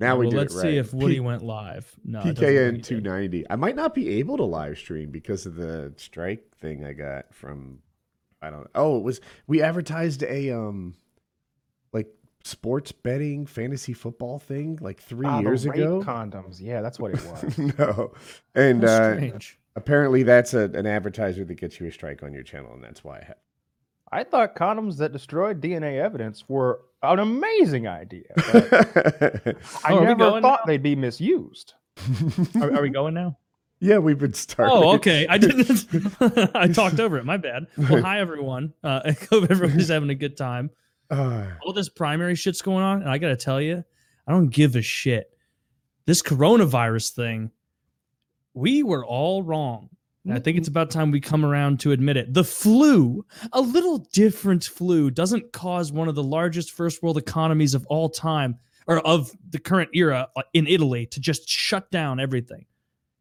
Now we well, do let's it right. see if Woody P- went live. No, it doesn't look like PKN 290. I might not be able to live stream because of the strike thing I got from I don't know. Oh, it was we advertised a um like sports betting fantasy football thing like 3 Ah, years rape ago. condoms. Yeah, that's what it was. no. And How uh strange. apparently that's a, an advertiser that gets you a strike on your channel and that's why I have I thought condoms that destroyed DNA evidence were an amazing idea. I Oh, never thought now? they'd be misused. Are, are we going now? yeah, we've been starting. Oh, okay. I didn't. I talked over it. My bad. Well, hi everyone. Uh, I hope everybody's having a good time. Uh, All this primary shit's going on, and I gotta tell you, I don't give a shit. This coronavirus thing, we were all wrong. And I think it's about time we come around to admit it. The flu, a little different flu, doesn't cause one of the largest first world economies of all time or of the current era uh, in Italy to just shut down everything.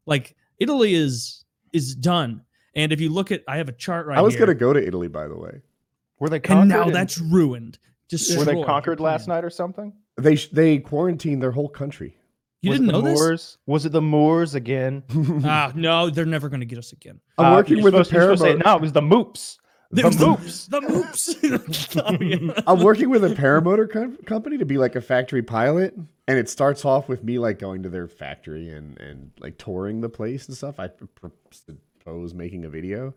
Like Italy is is done. And if you look at, I have a chart right I was going to go to Italy by the way. Were they conquered? and now and- that's ruined. were they conquered last night or something? They they quarantined their whole country. You Was didn't it the know this? Moors? Was it the Moors again? Ah, no, they're never going to get us again. I'm Uh, working you're with a supposed- you're supposed to say, paramotor. No, it was the Moops. The There's Moops. The moops. Oh, yeah. I'm working with a paramotor co- company to be like a factory pilot, and it starts off with me like going to their factory and and like touring the place and stuff. I p- propose making a video,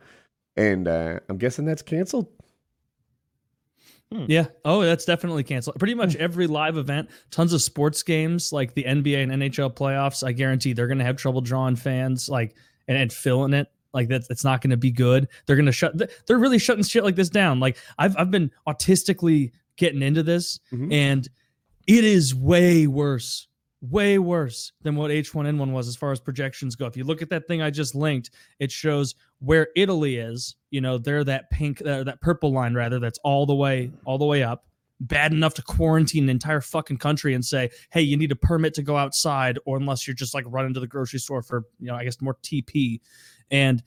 and uh, I'm guessing that's canceled. Yeah. Oh, that's definitely canceled. Pretty much every live event, tons of sports games like the NBA and NHL playoffs. I guarantee they're going to have trouble drawing fans, like and, and filling it. Like that's it's not going to be good. They're going to shut. They're really shutting shit like this down. Like I've I've been autistically getting into this, Mhm. and it is way worse, way worse than what H1N1 was as far as projections go. If you look at that thing I just linked, it shows where Italy is. You know, they're that pink, uh, that purple line rather. That's all the way, all the way up. Bad enough to quarantine an entire fucking country and say, "Hey, you need a permit to go outside," or unless you're just like running to the grocery store for, you know, I guess more TP. And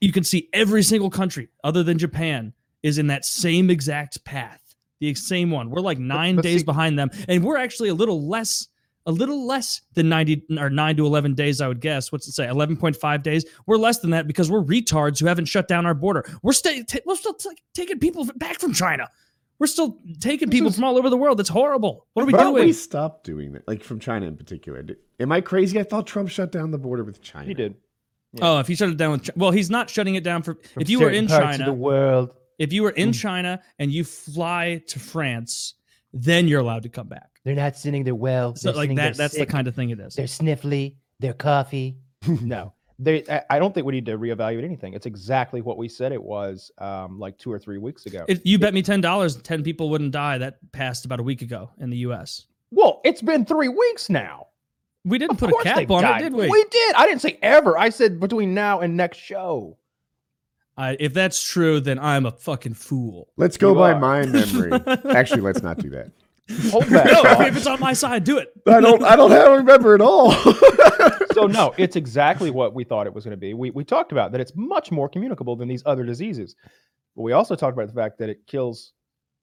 you can see every single country other than Japan is in that same exact path, the same one. We're like nine days behind them, and we're actually a little less, a little less than ninety or nine to eleven days. I would guess. What's it say? Eleven point five days. We're less than that because we're retards who haven't shut down our border. We're still we're still t- taking people back from China. We're still taking people is- from all over the world. That's horrible. What are we Why don't doing? we stop doing that? Like from China in particular. Am I crazy? I thought Trump shut down the border with China. He did. Oh, if he shut it down with, Chi- well, he's not shutting it down for. If you were in China, the world. if you were in Mm. China and you fly to France, then you're allowed to come back. They're not sitting there well. So they're like that, their that's the kind of thing it is. They're sniffly. They're coffee. No, they. I- I don't think we need to reevaluate anything. It's exactly what we said it was, um, like two or three weeks ago. If you bet me ten dollars, ten people wouldn't die. That passed about a week ago in the U.S. well, it's been three weeks now. We didn't Of put a cap on died. it, did we? We did. I didn't say ever. I said between now and next show. I, if that's true, then I'm a fucking fool. Let's go You by are. my memory. Actually, let's not do that. Hold that. No, thought. if it's on my side, do it. I don't. I don't have remember at all. so no, it's exactly what we thought it was going to be. We we talked about that it's much more communicable than these other diseases. But we also talked about the fact that it kills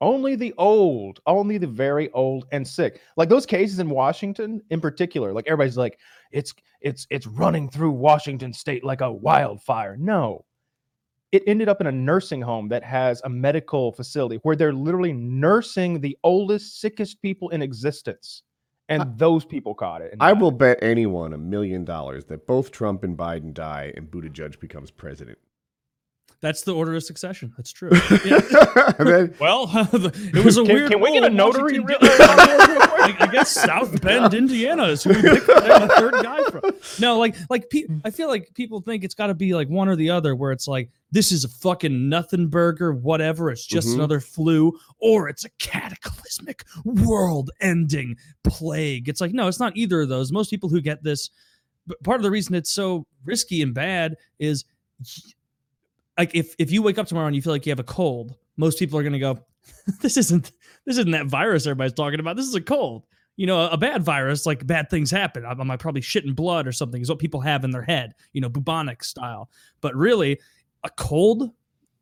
only the old, only the very old and sick. Like those cases in Washington in particular, like everybody's like it's it's it's running through Washington state like a wildfire. No. It ended up in a nursing home that has a medical facility where they're literally nursing the oldest, sickest people in existence. And those people caught it. I will bet anyone a million dollars that both Trump and Biden die and Buttigieg becomes president. That's the order of succession. That's true. And then- Well, it was a Can- weird. can we get a notary Washington, real- D- real quick? I, I guess South Bend, Indiana, is who we picked the third guy from. No, like, like pe- I feel like people think it's got to be like one or the other, where it's like this is a fucking nothing burger, whatever. It's just Mhm. another flu, or it's a cataclysmic, world-ending plague. It's like no, it's not either of those. Most people who get this, but part of the reason it's so risky and bad is like if if you wake up tomorrow and you feel like you have a cold, most people are going to go, "This isn't this isn't that virus everybody's talking about. This is a cold." You know, a bad virus, like bad things happen. I'm, I'm probably shitting blood or something, is what people have in their head. You know, bubonic style. But really, a cold,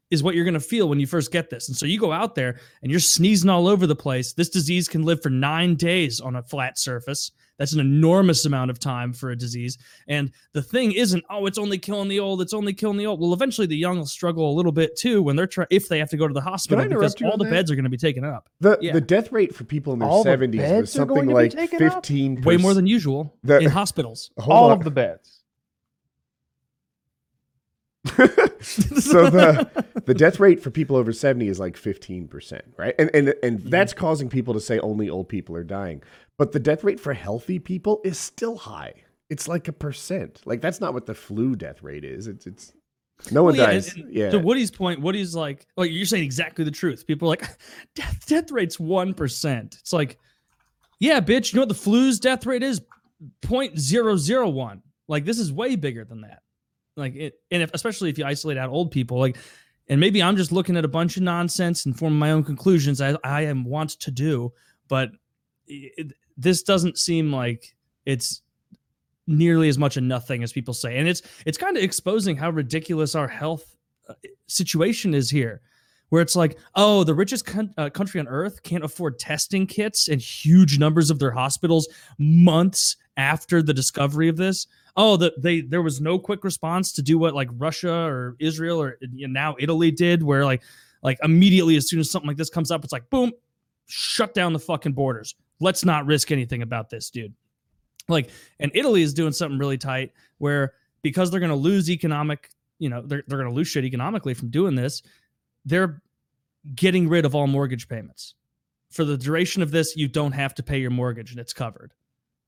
is what you're going to feel when you first get this. And so you go out there and you're sneezing all over the place. This disease can live for nine days on a flat surface. That's an enormous amount of time for a disease. And the thing isn't, oh, it's only killing the old. It's only killing the old. Well, eventually the young will struggle a little bit too when they're trying, if they have to go to the hospital because all the that? beds are going to be taken up. The Yeah. the death rate for people in their All the seventies was beds are going something like taken up? fifteen. Way more than usual The- in hospitals. All on. of the beds. so the the death rate for people over 70 is like 15%, right? And and and that's causing people to say only old people are dying. But the death rate for healthy people is still high. It's like a percent. Like that's not what the flu death rate is. It's it's no one Well, yeah, dies. and- yeah. To Woody's point, Woody's like, like you're saying exactly the truth. People are like, death death rate's one percent. It's like, yeah, bitch. You know what the flu's death rate is? 0.001. Like this is way bigger than that. Like it, and if, especially if you isolate out old people, like, and maybe I'm just looking at a bunch of nonsense and forming my own conclusions. I I am want to do, but it, this doesn't seem like it's nearly as much a nothing as people say. And it's it's kind of exposing how ridiculous our health uh, situation is here where it's like oh the richest con- uh, country on earth can't afford testing kits and huge numbers of their hospitals months after the discovery of this. Oh that they there was no quick response to do what like russia or israel or you know, now italy did where like like immediately as soon as something like this comes up it's like boom shut down the fucking borders let's not risk anything about this dude like and italy is doing something really tight where because they're going to lose economic you know they're, they're going to lose shit economically from doing this they're getting rid of all mortgage payments for the duration of this you don't have to pay your mortgage and it's covered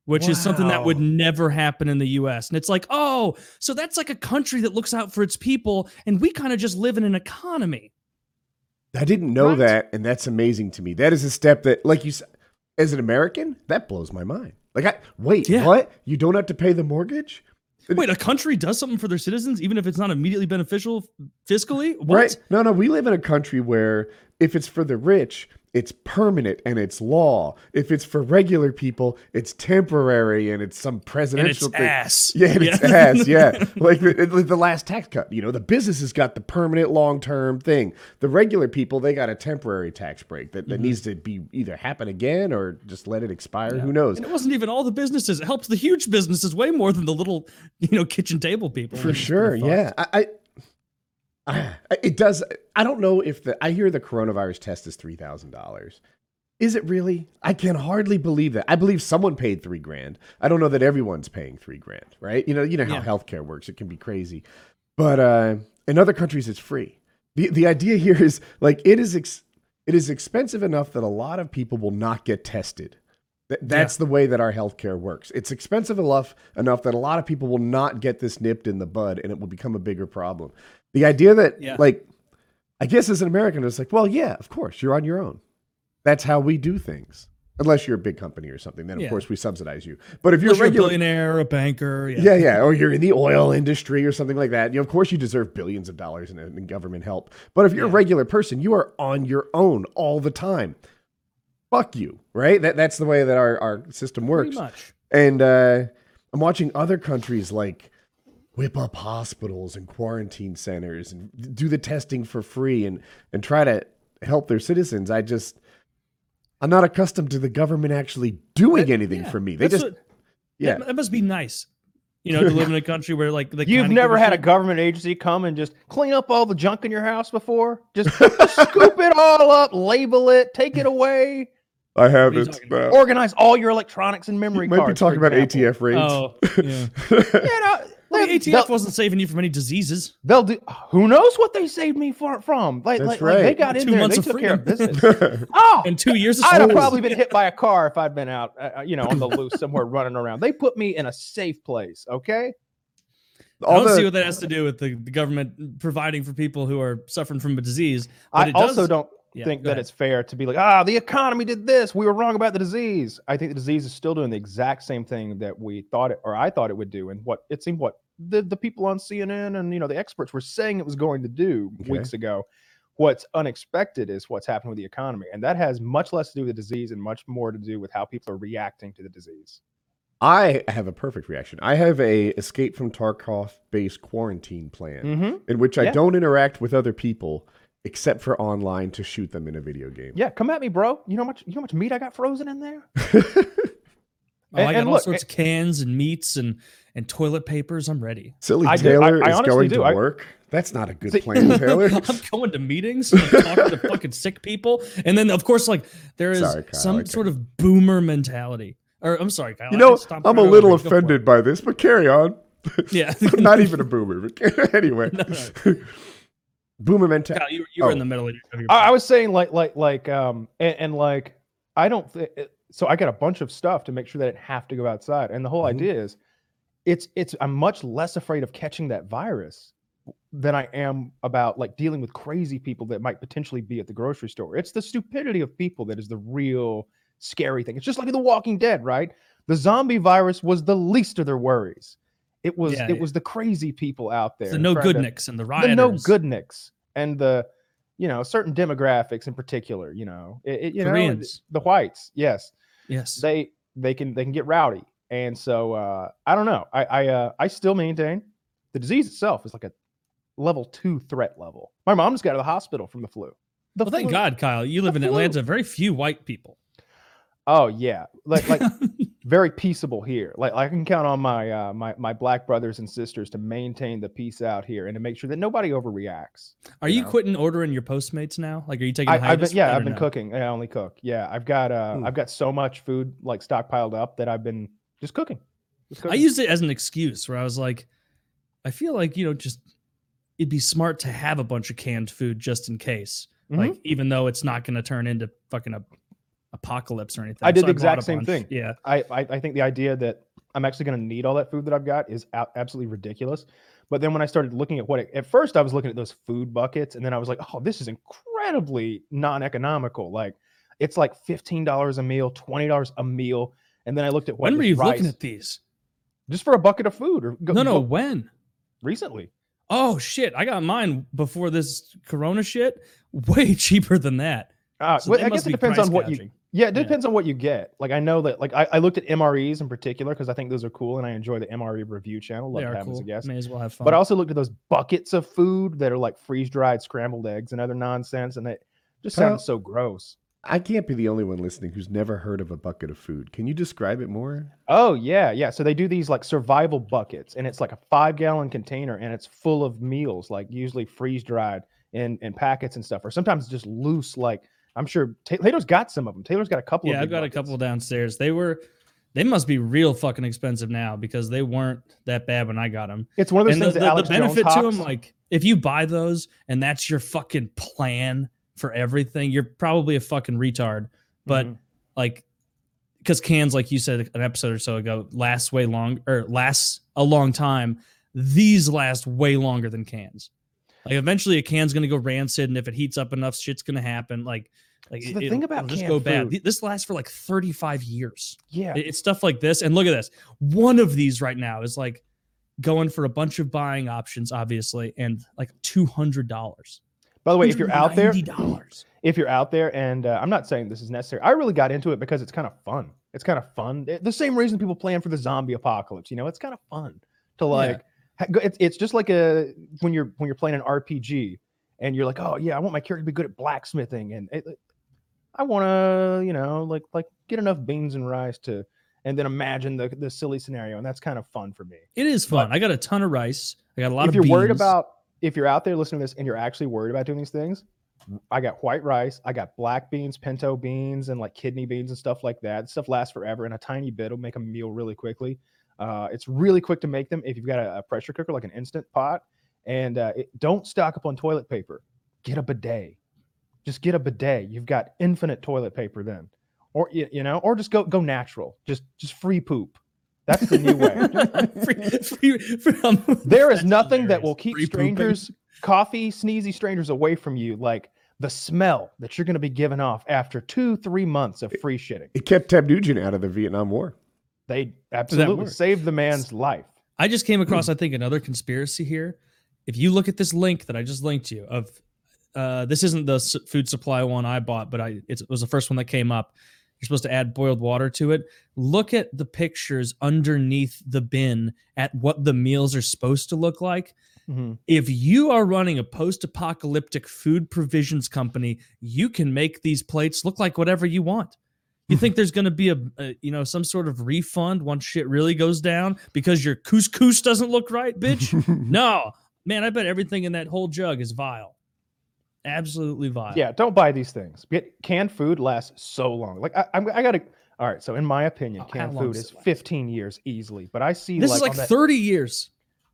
which is something that would never happen in the US. And it's like, oh, so that's like a country that looks out for its people, and we kind of just live in an economy. I didn't know Right. that, and that's amazing to me. That is a step that, like you said, as an American, that blows my mind. Like, I wait, Yeah. what? You don't have to pay the mortgage, Wait, a country does something for their citizens, even if it's not immediately beneficial fiscally? What? right? No, no. We live in a country where if it's for the rich, it's permanent and it's law. If it's for regular people, it's temporary and it's some And it's presidential thing. ass. Yeah, and it's ass. Yeah, like the, the the last tax cut. You know, the businesses got the permanent, long term thing. The regular people, they got a temporary tax break that, that Mm-hmm. needs to be either happen again or just let it expire. Who knows? And it wasn't even all the businesses. It helps the huge businesses way more than the little, you know, kitchen table people. For sure. Yeah. I I- it does. I don't know if the I hear the coronavirus test is three thousand dollars. Is it really? I can hardly believe that. I believe someone paid three grand. I don't know that everyone's paying three grand, right? You know, you know how Yeah. healthcare works. It can be crazy, but uh, in other countries, it's free. the The idea here is like it is. Ex- it is expensive enough that a lot of people will not get tested. Th- That's the way that our healthcare works. It's expensive enough enough that a lot of people will not get this nipped in the bud, and it will become a bigger problem. The idea that, Yeah. like, I guess as an American, it's like, well, yeah, of course, you're on your own. That's how we do things. Unless you're a big company or something, then of Yeah. course we subsidize you. But if you're Unless a regular, a billionaire a banker. Yeah. yeah, yeah, or you're in the oil industry or something like that. You know, of course, you deserve billions of dollars in, in government help. But if you're a regular person, you are on your own all the time. Fuck you, right? That that's the way that our, our system Pretty works. much. And uh, I'm watching other countries like whip up hospitals and quarantine centers and do the testing for free and and try to help their citizens. I just I'm not accustomed to the government actually doing That- anything yeah, for me. They just what- yeah. That, that must be nice. You know, to live in a country where like the You've never had a government agency come and just clean up all the junk in your house before? Just scoop it all up, label it, take it away, I What are you haven't. talking uh, organize all your electronics and memory You might be talking about example. ATF raids. Oh, yeah. You know, Well, the ATF they'll, wasn't saving you from any diseases. they'll do. Who knows what they saved me for, from? Like, That's like, like they right. got in Two there. months They of took care of freedom. business. Oh, And two years of I'd have probably been hit by a car if I'd been out, uh, uh, you know, on the loose somewhere running around. They put me in a safe place. Okay. I don't see what that has to do with the, the government providing for people who are suffering from a disease. But I it also does- don't Yeah, think that ahead. it's fair to be like, ah, the economy did this. We were wrong about the disease. I think the disease is still doing the exact same thing that we thought it, or I thought it would do, and what it seemed what the, the people on CNN and you know the experts were saying it was going to do Okay. weeks ago. What's unexpected is what's happened with the economy, and that has much less to do with the disease and much more to do with how people are reacting to the disease. I have a perfect reaction. I have a escape from Tarkov based quarantine plan Mm-hmm. in which I Yeah. don't interact with other people except for online to shoot them in a video game. Yeah, come at me, bro. You know how much you know how much meat I got frozen in there? Oh, I got and all look, sorts of cans and meats and and toilet papers. I'm ready. Silly I do- I- Taylor I is honestly going do. to I- work. That's not a good See- plan, Taylor. I'm going to meetings, I'm talking to fucking sick people, and then of course, like there is Sorry, Kyle, some okay. sort of boomer mentality. Or I'm sorry, Kyle. you I know, stopped I'm a little over you. Go for it. offended by this, but carry on. Yeah, I'm not even a boomer. But anyway, No, no. Boomer mentality. Kyle, you, you were in Oh. the middle of your. Of I, I was saying like like like um and, and like I don't th- so I got a bunch of stuff to make sure that I didn't have to go outside. And the whole Mhm. idea is it's it's I'm much less afraid of catching that virus than I am about like dealing with crazy people that might potentially be at the grocery store. It's the stupidity of people that is the real scary thing. It's just like in The Walking Dead, right? The zombie virus was the least of their worries. It was Yeah, it yeah. was the crazy people out there. the no trying to- and the rioters. the no goodnicks and the you know certain demographics in particular you know it, it- you know Koreans. the whites yes Yes. they they can they can get rowdy and so uh i don't know i i uh, i still maintain the disease itself is like a level two threat level my mom just got to the hospital from the flu the well, thank. God, Kyle. You live in flu. Atlanta. Very few white people. oh yeah like like very peaceable here. Like I can count on my uh, my my black brothers and sisters to maintain the peace out here and to make sure that nobody overreacts. Are you you know? quitting ordering your Postmates now? Like, are you taking? I, I've been yeah, I've been no? cooking. I only cook. Yeah, I've got uh Hmm. I've got so much food like stockpiled up that I've been just cooking. Just I used it as an excuse where I was like, I feel like you know, just it'd be smart to have a bunch of canned food just in case. Mhm. Like, even though it's not going to turn into fucking a apocalypse or anything. I did the bought exact same bunch. thing. Yeah. I, I I think the idea that I'm actually going to need all that food that I've got is a- absolutely ridiculous. But then when I started looking at what it, at first I was looking at those food buckets, and then I was like, oh, this is incredibly non-economical. Like it's like fifteen dollars a meal, twenty dollars a meal, and then I looked at what when were you looking at these? just for a bucket of food or go, No, no. go- When? recently. Oh shit! I got mine before this Corona shit. Way cheaper than that. Uh, So well, I guess it depends on what you. Yeah, it Yeah. depends on what you get. Like I know that like I, I looked at MREs in particular because I think those are cool and I enjoy the MRE review channel. Love They are have as cool. a guest. May as well have fun. But I also looked at those buckets of food that are like freeze dried scrambled eggs and other nonsense, and it just Well- sounds so gross. I can't be the only one listening who's never heard of a bucket of food. Can you describe it more? Oh yeah, yeah. So they do these like survival buckets, and it's like a five gallon container, and it's full of meals, like usually freeze dried in in packets and stuff, or sometimes just loose. Like I'm sure Taylor's got some of them. Taylor's got a couple. Of Yeah, I've got a couple downstairs. They were, they must be real fucking expensive now because they weren't that bad when I got them. It's one of those And the, things the, that the Alex benefit to them, like if you buy those and that's your fucking plan for everything, you're probably a fucking retard. But Mhm. like, because cans, like you said an episode or so ago, lasts way long or lasts a long time. These last way longer than cans. Like eventually, a can's gonna go rancid, and if it heats up enough, shit's gonna happen. Like, like So the it'll- thing about just go bad. food- Th- This lasts for like 35 years. yeah, It- It's stuff like this. And look at this. One of these right now is like going for a bunch of buying options, obviously, and like two hundred dollars. By the way, if you're out there, if you're out there, and uh, I'm not saying this is necessary, I really got into it because it's kind of fun. It's kind of fun. The same reason people plan for the zombie apocalypse. You know, it's kind of fun to like. go- It's it's just like a when you're when you're playing an RPG and you're like, oh yeah, I want my character to be good at blacksmithing, and it, I want to you know like like get enough beans and rice to, and then imagine the the silly scenario, and that's kind of fun for me. It is fun. I got a ton of rice. I got a lot if of you're worried about if you're out there listening to this and you're actually worried about doing these things i got white rice i got black beans pinto beans and like kidney beans and stuff like that stuff lasts forever and a tiny bit will make a meal really quickly uh, it's really quick to make them if you've got a, a pressure cooker like an instant pot and uh, it, don't stock up on toilet paper. Get a bidet. Just get a bidet. You've got infinite toilet paper then. Or you, know or just go go natural. Just just free poop. That's the new way. Free- free- free- um, there is nothing that will keep Free pooping. strangers, coffee, sneezy strangers away from you like the smell that you're going to be giving off after two, three months of free shitting. It kept Ted Nugent out of the Vietnam War. They absolutely saved the man's life. I just came across, I think, another conspiracy here. If you look at this link that I just linked you of, uh, this isn't the food supply one I bought, but I it was the first one that came up. You're supposed to add boiled water to it. Look at the pictures underneath the bin at what the meals are supposed to look like. Mhm. If you are running a post apocalyptic food provisions company, you can make these plates look like whatever you want. You think there's going to be a, a, you know, some sort of refund once shit really goes down because your couscous doesn't look right, bitch? no, man, I bet everything in that whole jug is vile. Absolutely vile. Yeah, don't buy these things. Get canned food lasts so long. Like I, I'm, I gotta. All right, so in my opinion, Oh, canned food is it last? 15 years easily. But I see This like, is like that- 30 years.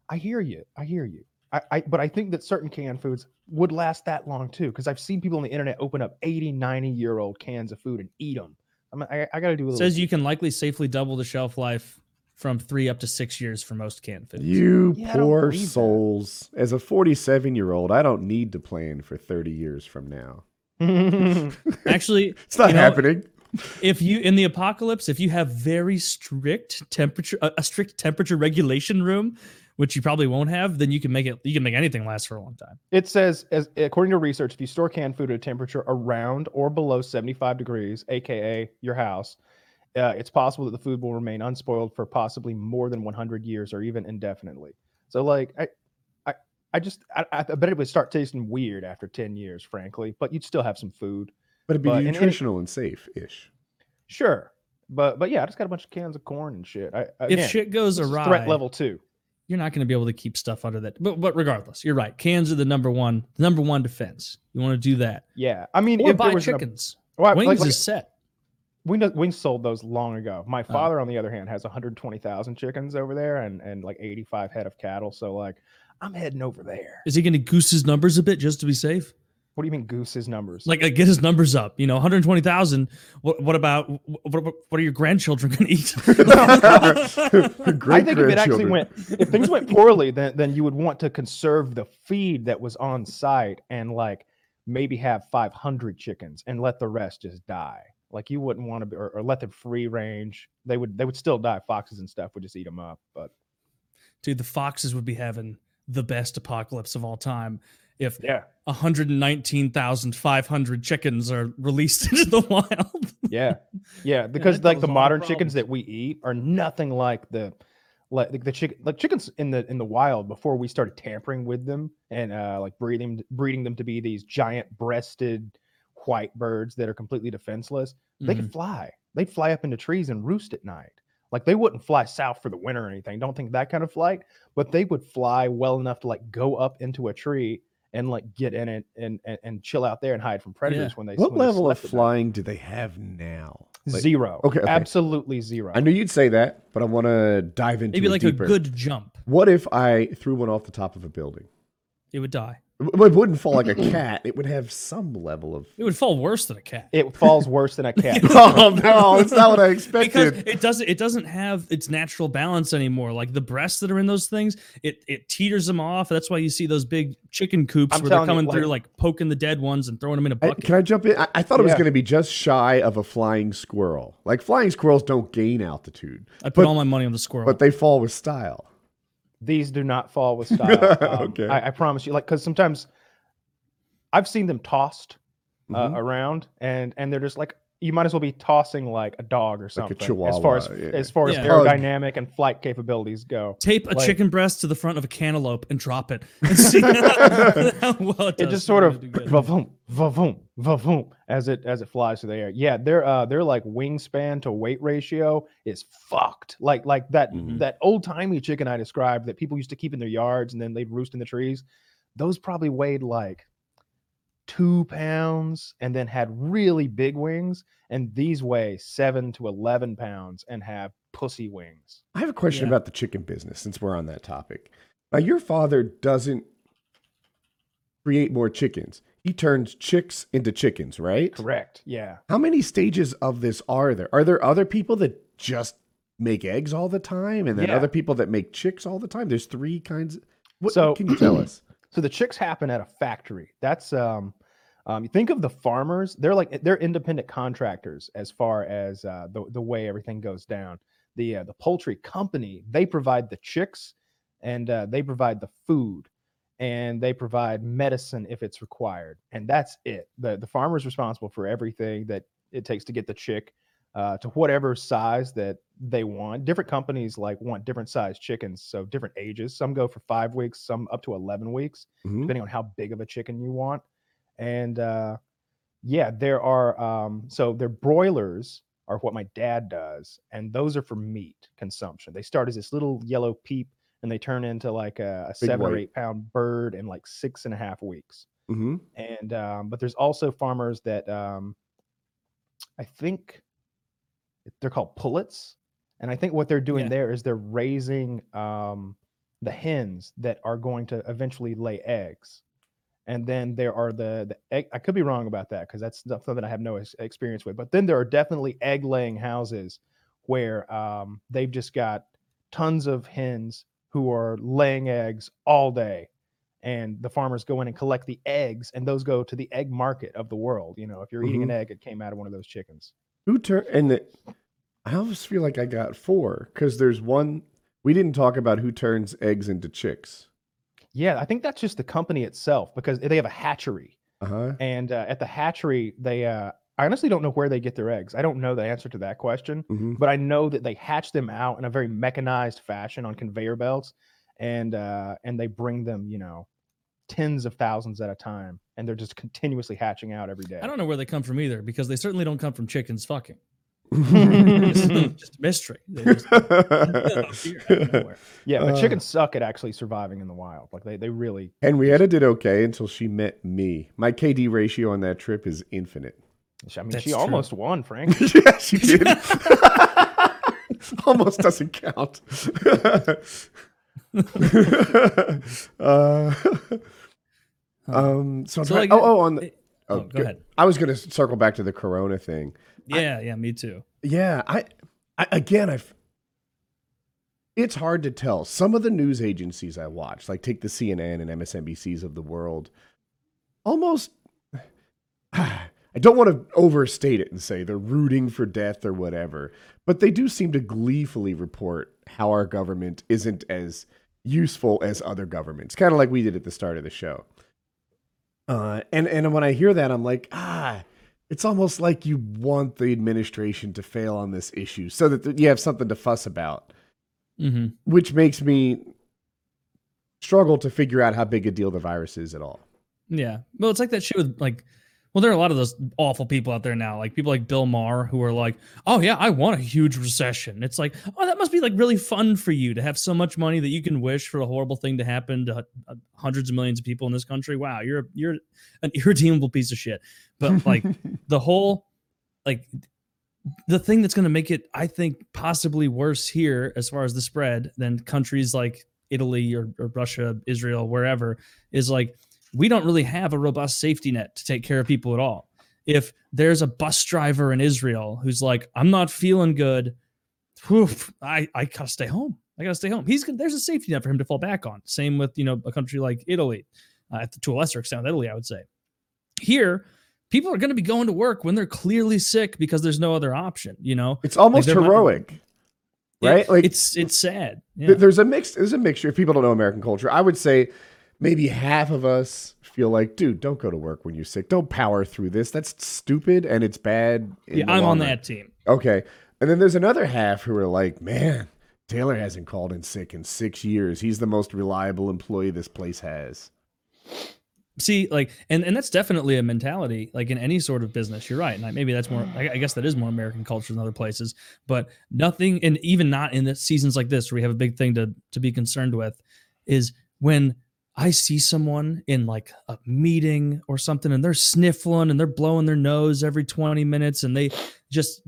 I hear you. I hear you. I, I but I think that certain canned foods would last that long too because I've seen people on the internet open up 80, 90 year old cans of food and eat them. I mean, I, I got to do a little. Says you can likely safely double the shelf life from three up to six years for most canned foods. You Yeah, poor believe that. souls. As a 47 year old, I don't need to plan for 30 years from now. Actually, It's not You know, happening. if you in the apocalypse, if you have very strict temperature, a, a strict temperature regulation room, which you probably won't have, then you can make it. You can make anything last for a long time. It says, as according to research, if you store canned food at a temperature around or below 75 degrees, aka your house, uh, it's possible that the food will remain unspoiled for possibly more than 100 years or even indefinitely. So, like, I, I, I just, I, I bet it would start tasting weird after 10 years, frankly. But you'd still have some food, But it'd be but nutritional and safe ish. sure. But, but yeah, I just got a bunch of cans of corn and shit. I, If shit goes this awry, threat level two. You're not going to be able to keep stuff under that. But but regardless, you're right. Cans are the number one, the number one defense. You want to do that, Yeah, I mean, or buy was an chickens. well, like- Wings like- is set. We know, we sold those long ago. My Oh. father, on the other hand, has 120,000 chickens over there and and like 85 head of cattle. So like, I'm heading over there. Is he going to goose his numbers a bit just to be safe? What do you mean, Goose's numbers? Like, uh, get his numbers up. You know, 120,000. What what about what, what, what are your grandchildren going to eat? I think if it actually went, if things went poorly, then then you would want to conserve the feed that was on site and like maybe have 500 chickens and let the rest just die. Like you wouldn't want to be, or, or let them free range. They would they would still die. Foxes and stuff would just eat them up. But Dude, the foxes would be having the best apocalypse of all time if yeah, 119,500 chickens are released into the wild. Yeah, yeah, because that like the causes a lot of modern chickens that we eat are nothing like the like the, the chicken like chickens in the in the wild before we started tampering with them and uh like breeding breeding them to be these giant breasted white birds that are completely defenseless. They Mhm. could fly. They'd fly up into trees and roost at night. Like they wouldn't fly south for the winter or anything. Don't think that kind of flight, but they would fly well enough to like go up into a tree and like get in it and and, and chill out there and hide from predators when they What when they level of slept night. flying do they have now? Like- Zero. Okay, okay. Absolutely zero. I knew you'd say that, but I want to dive into Maybe it like deeper. a good jump. What if I threw one off the top of a building? It would die. It it wouldn't fall like a cat. It would have some level of. It would fall worse than a cat. It falls worse than a cat. oh no, it's not what I expected. because expected. it doesn't it doesn't have its natural balance anymore. Like the breasts that are in those things, it it teeters them off. That's why you see those big chicken coops I'm where they're telling you, coming through, like- like poking the dead ones and throwing them in a bucket. can I jump in? I, I thought it was Yeah. going to be just shy of a flying squirrel. Like flying squirrels don't gain altitude, I put but- all my money on the squirrel. but they fall with style. These do not fall with style. Um, Okay. I, I promise you. Like, because sometimes I've seen them tossed uh, Mhm. around, and and they're just like you might as well be tossing like a dog or something. as far as yeah. as far as Yeah. Pug. aerodynamic and flight capabilities go. Tape a like- chicken breast to the front of a cantaloupe and drop it. And see how well it, It just sort of gonna va-voom, va-voom, va-voom as it as it flies through the air. Yeah, their uh their like wingspan to weight ratio is fucked. Like like that Mhm. that old timey chicken I described that people used to keep in their yards and then they'd roost in the trees. Those probably weighed like two pounds and then had really big wings. And these weigh seven to eleven pounds and have pussy wings. I have a question Yeah. about the chicken business since we're on that topic. Now, your father doesn't create more chickens. He turns chicks into chickens, right? Correct. Yeah. How many stages of this are there? Are there other people that just make eggs all the time and then Yeah. other people that make chicks all the time? There's three kinds. What So- can you tell us? So the chicks happen at a factory. That's um, um, you think of the farmers. They're like they're independent contractors as far as uh, the the way everything goes down. The uh, the poultry company they provide the chicks, and uh, they provide the food, and they provide medicine if it's required, and that's it. the The farmer's responsible for everything that it takes to get the chick uh, to whatever size that they want. Different companies like want different size chickens, so different ages. Some go for five weeks, some up to eleven weeks, Mhm. depending on how big of a chicken you want. And uh, yeah, there are um, so they're broilers are what my dad does, and those are for meat consumption. They start as this little yellow peep, and they turn into like a, a seven or eight pound bird in like six and a half weeks Mhm. and um, but there's also farmers that um, I think they're called pullets, and I think what they're doing Yeah. there is they're raising um, the hens that are going to eventually lay eggs, and then there are the the egg. I could be wrong about that because that's something I have no ex- experience with. But then there are definitely egg laying houses where um, they've just got tons of hens who are laying eggs all day and the farmers go in and collect the eggs and those go to the egg market of the world you know if you're eating an egg it came out of one of those chickens Who turned and the, I almost feel like I got four because there's one we didn't talk about who turns eggs into chicks. yeah i think that's just the company itself because they have a hatchery Uh huh. and uh, at the hatchery they uh, i honestly don't know where they get their eggs i don't know the answer to that question hmm but i know that they hatch them out in a very mechanized fashion on conveyor belts and uh, and they bring them you know tens of thousands at a time and they're just continuously hatching out every day I don't know where they come from either because they certainly don't come from chickens fucking. It's just a mystery. Just appear out of nowhere. yeah but Uh. chickens suck at actually surviving in the wild like they, they really Henrietta did okay until she met me. My KD ratio on that trip is infinite. I mean, That's she true. almost won, Frank. yeah, she did. Almost doesn't count. uh, um, so, So, trying- like, oh, oh, on the, it- oh, oh, go ahead. I was going to circle back to the Corona thing. Yeah, yeah, me too. Yeah, I, I again, I. It's hard to tell. Some of the news agencies I watch, like take the CNN and MSNBCs of the world, almost. I don't want to overstate it and say they're rooting for death or whatever, but they do seem to gleefully report how our government isn't as useful as other governments, kind of like we did at the start of the show. Uh, and and when I hear that, I'm like, ah, it's almost like you want the administration to fail on this issue so that th- you have something to fuss about, hmm which makes me struggle to figure out how big a deal the virus is at all. Yeah. Well, it's like that shit with like, well, there are a lot of those awful people out there now, like people like Bill Maher, who are like, oh, yeah, I want a huge recession. It's like, oh, that must be like really fun for you to have so much money that you can wish for a horrible thing to happen to uh, hundreds of millions of people in this country. Wow, you're you're an irredeemable piece of shit. But like the whole, like, the thing that's going to make it, I think, possibly worse here as far as the spread than countries like Italy or, or Russia, Israel, wherever, is like we don't really have a robust safety net to take care of people at all. If there's a bus driver in Israel who's like, I'm not feeling good, whew, I, I gotta stay home. I gotta stay home. He's gonna, there's a safety net for him to fall back on. Same with you know a country like Italy, uh, to a lesser extent, Italy, I would say. Here, people are going to be going to work when they're clearly sick because there's no other option. You know, It's almost not- heroic, It- right? like it's it's sad. Yeah. there's a mix. There's a mixture. If people don't know American culture, I would say maybe half of us feel like, dude, don't go to work when you're sick. Don't power through this. That's stupid and it's bad. yeah, I'm on run." that team. Okay. And then there's another half who are like, man, Taylor hasn't called in sick in six years. He's the most reliable employee this place has. see like and and that's definitely a mentality like in any sort of business you're right and I- maybe that's more I, I guess that is more american culture than other places but nothing and even not in the seasons like this where we have a big thing to to be concerned with is when i see someone in like a meeting or something and they're sniffling and they're blowing their nose every 20 minutes and they just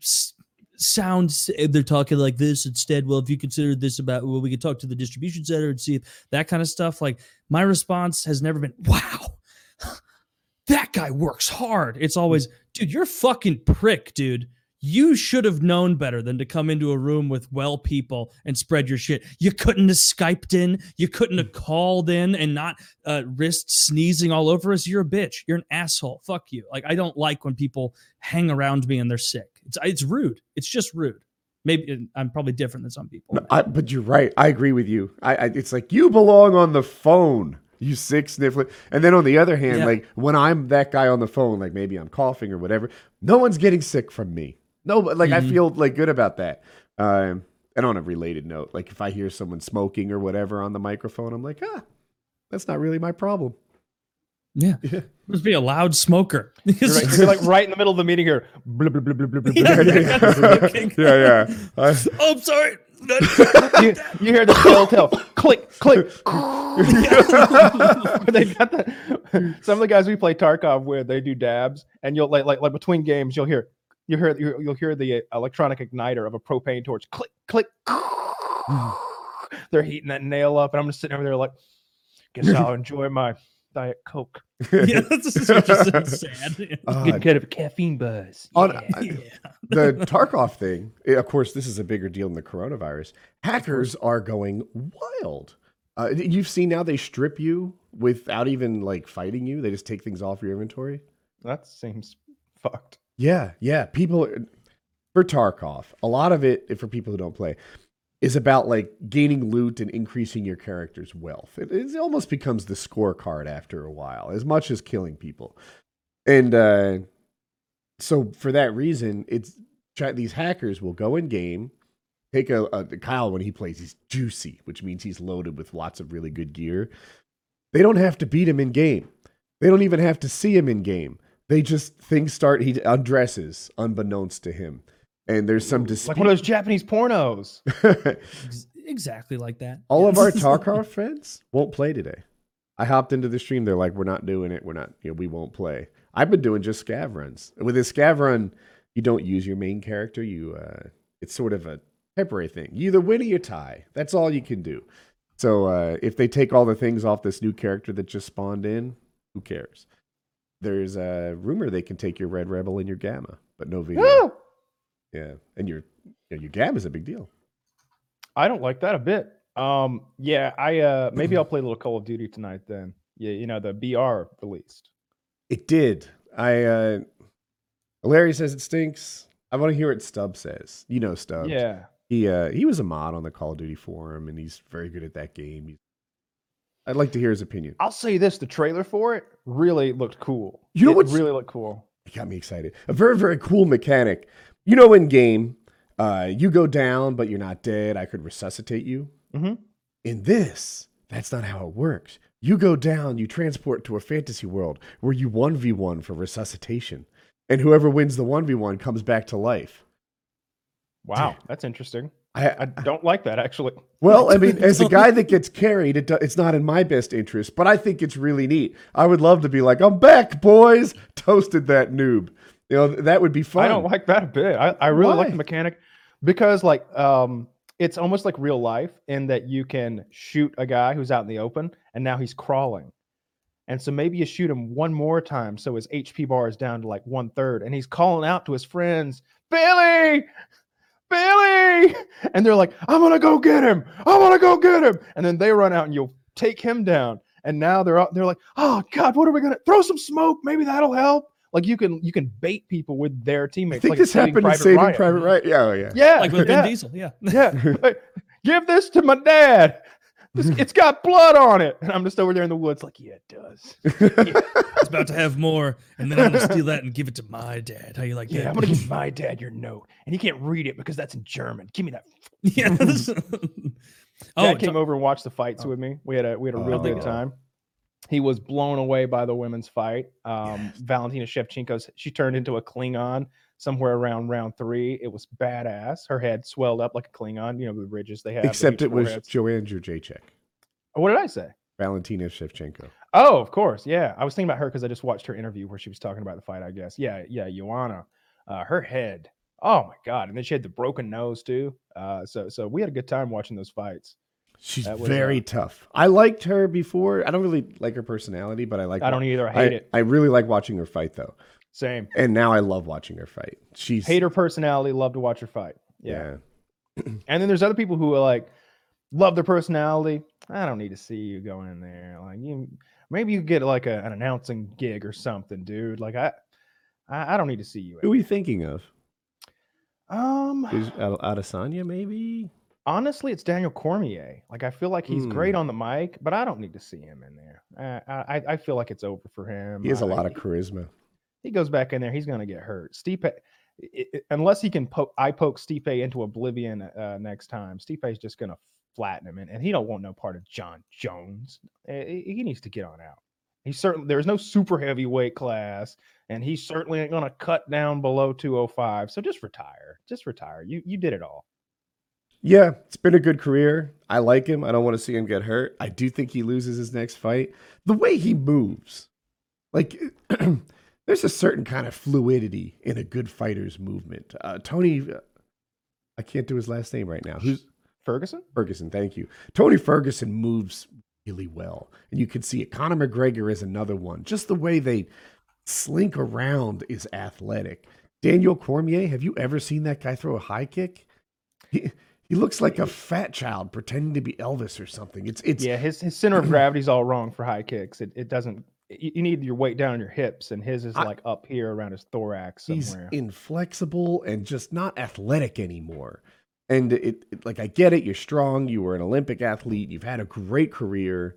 s- sound they're talking like this instead well if you consider this about well we could talk to the distribution center and see if that kind of stuff like my response has never been, wow, that guy works hard. It's always, dude, you're a fucking prick, dude. You should have known better than to come into a room with well people and spread your shit. You couldn't have Skyped in. You couldn't have called in and not uh, risked sneezing all over us. You're a bitch. You're an asshole. Fuck you. Like, I don't like when people hang around me and they're sick. It's, it's rude. It's just rude. Maybe I'm probably different than some people. No, I, but you're right. I agree with you. I, I it's like you belong on the phone. You sick sniffling. And then on the other hand, Yeah. like when I'm that guy on the phone, like maybe I'm coughing or whatever, no one's getting sick from me. No, but like I Mhm. feel like good about that. Um, and on a related note, like if I hear someone smoking or whatever on the microphone, I'm like, ah, that's not really my problem. Yeah. Yeah. Must be a loud smoker. You're, right- you're like right in the middle of the meeting here. Blah, blah, blah, blah, blah, blah, Yeah, yeah, yeah. yeah. I- oh, I'm sorry. you, you hear the telltale click, click. they got the, some of the guys we play Tarkov with, they do dabs, and you'll like like like between games, you'll hear you hear you'll you'll hear the electronic igniter of a propane torch click, click. They're heating that nail up, and I'm just sitting over there like, guess I'll enjoy my diet coke. yeah, that's just, just sad. Uh, Good kind of caffeine buzz. on- Yeah. I- yeah. the Tarkov thing, eh, of course, this is a bigger deal than the coronavirus. Hackers are going wild. Uh, you've seen now they strip you without even like fighting you. They just take things off your inventory. That seems fucked. Yeah, yeah. People for Tarkov, a lot of it for people who don't play is about like gaining loot and increasing your character's wealth. It, it almost becomes the scorecard after a while, as much as killing people. And uh, so for that reason, it's these hackers will go in game, take a, a Kyle when he plays, he's juicy, which means he's loaded with lots of really good gear. They don't have to beat him in game. They don't even have to see him in game. They just things start. He undresses unbeknownst to him, and there's some Like one of those Japanese pornos. Exactly like that. All of our Tarkov friends won't play today. I hopped into the stream. They're like, "We're not doing it. We're not. You know, we won't play." I've been doing just scav runs. With a scav run, you don't use your main character. You, uh, it's sort of a temporary thing. You either win or you tie. That's all you can do. So uh, if they take all the things off this new character that just spawned in, who cares? There's a rumor they can take your red rebel and your gamma, but no video. Woo! Yeah, and your yeah, your gamma is a big deal. I don't like that a bit. Um, yeah, I uh maybe I'll play a little Call of Duty tonight then. Yeah, you know, the BR released. It did. I uh Larry says it stinks. I want to hear what Stubb says. You know Stubb. Yeah. He uh he was a mod on the Call of Duty forum and he's very good at that game. He's- I'd like to hear his opinion. I'll say this, the trailer for it really looked cool. You know it really looked cool. It got me excited. A very, very cool mechanic. You know in game, uh you go down but you're not dead. I could resuscitate you. Mm-hmm. In this, that's not how it works. You go down, you transport to a fantasy world where you 1v1 for resuscitation. And whoever wins the 1v1 comes back to life. Wow, that's interesting. I, I don't like that actually. Well, I mean, as a guy that gets carried, it it's not in my best interest, but I think it's really neat. I would love to be like, I'm back, boys. Toasted that noob. You know, that would be fun. I don't like that a bit. I, I really like the mechanic because like um it's almost like real life in that you can shoot a guy who's out in the open and now he's crawling. And so maybe you shoot him one more time so his HP bar is down to like one third and he's calling out to his friends, Billy, Billy. And they're like, I'm gonna go get him. I'm gonna go get him. And then they run out and you'll take him down. And now they're out, they're like, oh God, what are we gonna throw some smoke? Maybe that'll help. Like you can you can bait people with their teammates. I think like this happened in Saving Ryan. Private Ryan. Yeah, oh, yeah. Yeah, like with yeah, Vin Diesel. Yeah. yeah. Like, Give this to my dad. This, it's got blood on it. And I'm just over there in the woods, like, yeah, it does. It's about to have more, and then I'm gonna steal that and give it to my dad. How you like Yeah, that? I'm gonna give my dad your note, and he can't read it because that's in German. Give me that. yeah. this- oh, Dad came ta- over and watched the fights oh. with me. We had a we had a Oh, real they good go. time. He was blown away by the women's fight. Um, Valentina Shevchenko's she turned into a Klingon somewhere around round three. It was badass. Her head swelled up like a Klingon. You know the ridges they have. Except it was foreheads. Joanne Jedrzejczyk, What did I say? Valentina Shevchenko. Oh, of course. Yeah. I was thinking about her because I just watched her interview where she was talking about the fight, I guess. Yeah. Yeah. Joanna, uh, her head. Oh my God. And then she had the broken nose too. Uh, so, so we had a good time watching those fights. She's was, very uh, tough. I liked her before. I don't really like her personality, but I like. I don't either. I I, hate it. I really like watching her fight though, Same. and now I love watching her fight. She's Hate her personality. Love to watch her fight. Yeah. yeah. And then there's other people who are like, love their personality. I don't need to see you going in there. Like you, maybe you get like a, an announcing gig or something, dude. Like I, I, I don't need to see you. Who are you thinking of? Um, Is Ad- Adesanya maybe? honestly, it's Daniel Cormier. Like I feel like he's great Hmm. on the mic, but I don't need to see him in there. I I- I feel like it's over for him. He has a I- lot of charisma. He goes back in there, he's gonna get hurt. Stipe, i- i- unless he can poke, eye poke Stipe into oblivion uh, next time, Stipe's just gonna flatten him, and, and he don't want no part of Jon Jones. Eh, He needs to get on out. He certainly there's no super heavyweight class, and he certainly ain't gonna cut down below 205. So just retire. Just retire. You you did it all. Yeah, it's been a good career. I like him. I don't want to see him get hurt. I do think he loses his next fight. The way he moves, like, there's a certain kind of fluidity in a good fighter's movement. Uh, Tony, I can't do his last name right now. Who's Ferguson? Ferguson? Thank you. Tony Ferguson moves really well, and you can see it. Conor McGregor is another one. Just the way they slink around is athletic. Daniel Cormier, have you ever seen that guy throw a high kick? He, he looks like a fat child pretending to be Elvis or something. It's it's yeah, his his center of gravity's all wrong for high kicks. It it doesn't. You, need your weight down on your hips, and his is I- like up here around his thorax he's somewhere. inflexible and just not athletic anymore. And it, it like I get it, you're strong, you were an Olympic athlete, you've had a great career.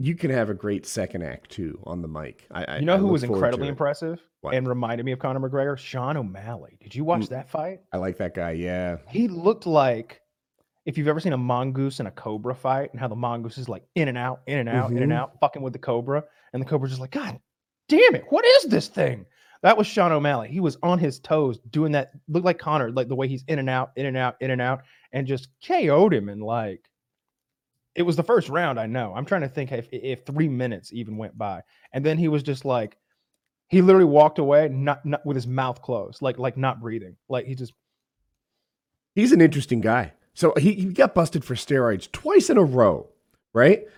You can have a great second act too on the mic. I, I you know I who look was incredibly impressive What? and reminded me of Conor McGregor? Sean O'Malley. Did you watch Mm. that fight? I like that guy. Yeah, He looked like if you've ever seen a mongoose and a cobra fight, and how the mongoose is like in and out, in and out, in and Mhm. out, fucking with the cobra, and the cobra's just like, God damn it, what is this thing? That was Sean O'Malley. He was on his toes doing that. Looked like Conor, like the way he's in and out, in and out, in and out, and just KO'd him. And like, it was the first round. I know. I'm trying to think if if three minutes even went by, and then he was just like, he literally walked away, not, not with his mouth closed, like like not breathing, like he just he's an interesting guy. So he, he got busted for steroids twice in a row, right?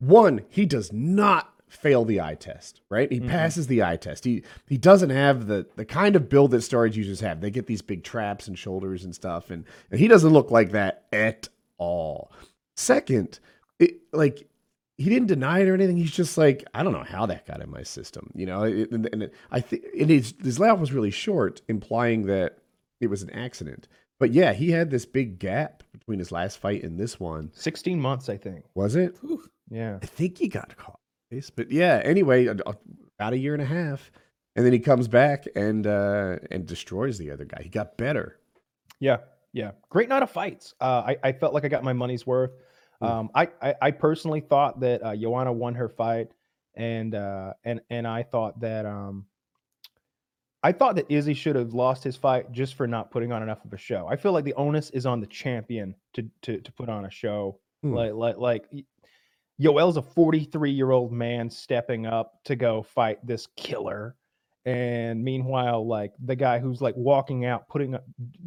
One, he does not fail the eye test, right? He Mhm. passes the eye test. He he doesn't have the the kind of build that steroid users have. They get these big traps and shoulders and stuff, and, and he doesn't look like that at all. Second, it, like he didn't deny it or anything. He's just like, I don't know how that got in my system, you know. It, and, and it, I think it is his layoff was really short, implying that it was an accident. But yeah, he had this big gap between his last fight and this one. 16 months, I think. Was it? Yeah. I think he got caught. But yeah, anyway, about a year and a half, and then he comes back and uh, and destroys the other guy. He got better. Yeah, yeah, great night of fights. Uh, I, I felt like I got my money's worth. Mm. Um, I, I, I personally thought that uh, Joanna won her fight, and uh, and and I thought that um, I thought that Izzy should have lost his fight just for not putting on enough of a show. I feel like the onus is on the champion to to to put on a show. Hmm. Like like like Yoel's a 43 year old man stepping up to go fight this killer. And meanwhile, like the guy who's like walking out, putting up,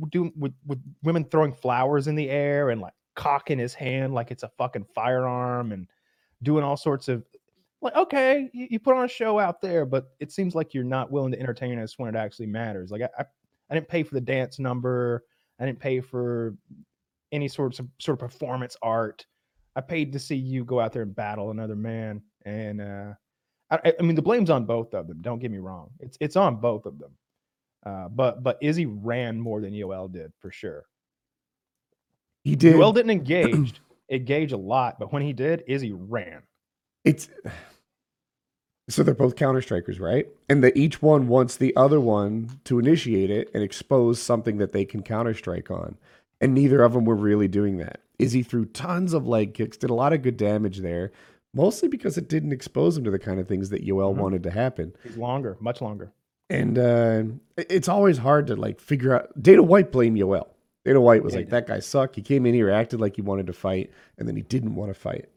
doing with, with women throwing flowers in the air and like cocking his hand like it's a fucking firearm and doing all sorts of like, okay, you, you put on a show out there, but it seems like you're not willing to entertain us when it actually matters. Like I, I, I didn't pay for the dance number. I didn't pay for any sorts of sort of performance art. I paid to see you go out there and battle another man. And uh, I, I- mean, the blame's on both of them. Don't get me wrong; it's it's on both of them. Uh, but but Izzy ran more than Yoel did for sure. He did. Yoel didn't engage engage a lot, but when he did, Izzy ran. It's so they're both counter strikers, right? And that each one wants the other one to initiate it and expose something that they can counter strike on. And neither of them were really doing that. Izzy threw tons of leg kicks, did a lot of good damage there, mostly because it didn't expose him to the kind of things that Yoel Mhm. wanted to happen. He's longer, much longer. And uh, it's always hard to like figure out. Dana White blamed Yoel. Dana White was Yeah, like, "That guy sucked. He came in here, acted like he wanted to fight, and then he didn't want to fight."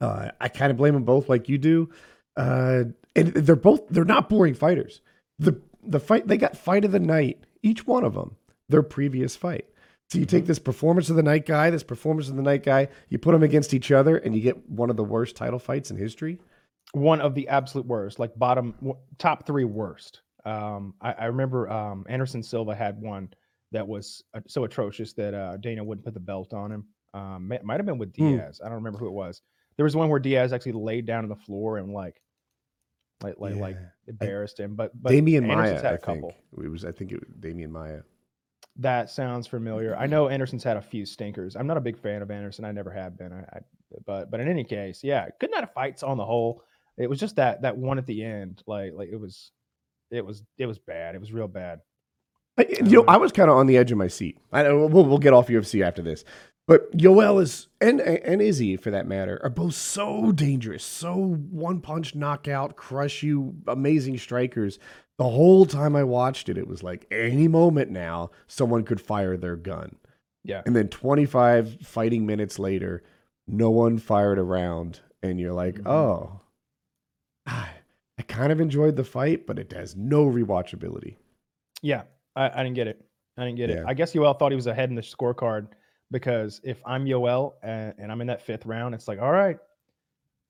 Uh, I kind of blame them both, like you do. Uh, and they're both they're not boring fighters. The the fight they got fight of the night, each one of them, their previous fight. So you take this performance of the night guy, this performance of the night guy, you put them against each other, and you get one of the worst title fights in history. One of the absolute worst, like bottom top three worst. Um, I, I remember um, Anderson Silva had one that was uh, so atrocious that uh, Dana wouldn't put the belt on him. Um, might have been with Hmm. Diaz. I don't remember who it was. There was one where Diaz actually laid down on the floor and like, like, like, like Yeah. embarrassed him. But, but Demian Anderson's Maia, had I a couple. think it was. I think it was Demian Maia. That sounds familiar. I know Anderson's had a few stinkers. I'm not a big fan of Anderson. I never have been. I, I but but in any case, yeah, good night of fights on the whole. It was just that that one at the end, like like it was, it was it was bad. It was real bad. I, you know, I was kind of on the edge of my seat. I know we'll, we'll get off UFC after this, but Yoel is and and Izzy for that matter are both so dangerous, so one punch knockout, crush you, amazing strikers. The whole time I watched it, it was like any moment now someone could fire their gun. Yeah. And then 25 fighting minutes later, no one fired a round, and you're like, Mhm. oh, I kind of enjoyed the fight, but it has no rewatchability. Yeah, I, I didn't get it. I didn't get Yeah. it. I guess Yoel thought he was ahead in the scorecard because if I'm Yoel and, and I'm in that fifth round, it's like, all right,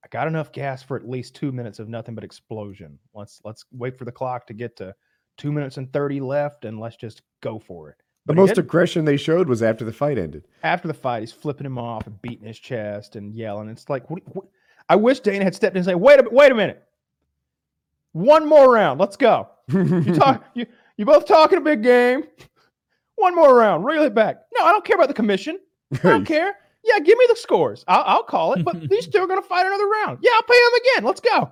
I got enough gas for at least two minutes of nothing but explosion. Let's let's wait for the clock to get to two minutes and thirty left, and let's just go for it. The But he most didn't. aggression they showed was after the fight ended. After the fight, he's flipping him off and beating his chest and yelling. It's like, what, what- I wish Dana had stepped in and said, "Wait a wait a minute, one more round, let's go." You talk you you both talking a big game. One more round, reel it back. No, I don't care about the commission. I don't care. Yeah, give me the scores. I'll, I'll call it. But these two are gonna fight another round. Yeah, I'll pay them again. Let's go.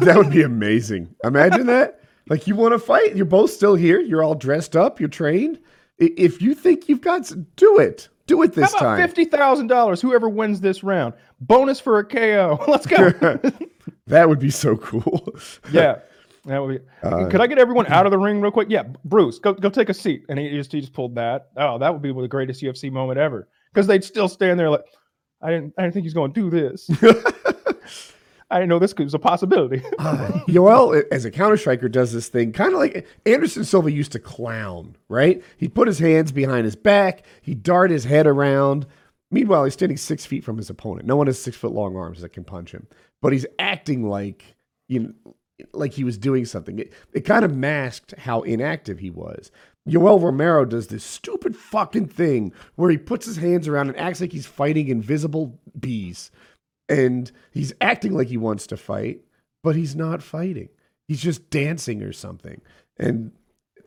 that would be amazing. Imagine that. Like you want to fight, you're both still here. You're all dressed up. You're trained. If you think you've got, s- do it. Do it this How about time. fifty thousand dollars? Whoever wins this round, bonus for a KO. Let's go. that would be so cool. yeah, that would be. Uh, Could I get everyone out of the ring real quick? Yeah, Bruce, go go take a seat. And he just he just pulled that. Oh, that would be the greatest UFC moment ever. Because they'd still stand there like, I didn't I didn't think he's going to do this. I didn't know this was a possibility. Uh, Yoel, as a counter striker, does this thing kind of like Anderson Silva used to clown, right? He'd put his hands behind his back, he'd dart his head around. Meanwhile, he's standing six feet from his opponent. No one has six foot long arms that can punch him, but he's acting like you know, like he was doing something. It, it kind of masked how inactive he was. Yoel Romero does this stupid fucking thing where he puts his hands around and acts like he's fighting invisible bees and he's acting like he wants to fight, but he's not fighting. He's just dancing or something. And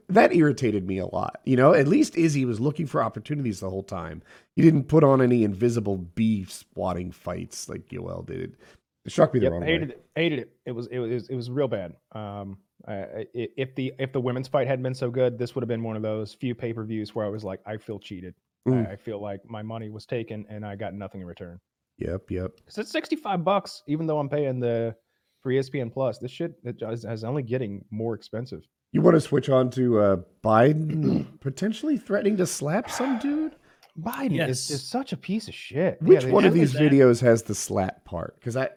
that irritated me a lot. You know, at least Izzy was looking for opportunities the whole time. He didn't put on any invisible bee swatting fights like Yoel did. It struck me the Yep, wrong hated way. it. Hated it. It was it was it was real bad. Um, I, I- i- if the if the women's fight hadn't been so good, this would have been one of those few pay per views where I was like, I feel cheated. Mm. I, I feel like my money was taken and I got nothing in return. Yep, yep. Because it's sixty five bucks, even though I'm paying the for ESPN Plus. This shit it is, is only getting more expensive. You want to switch on to uh, Biden potentially threatening to slap some dude? Biden Yes. is just such a piece of shit. Yeah, Which they- one of these videos has the slap part? Because I,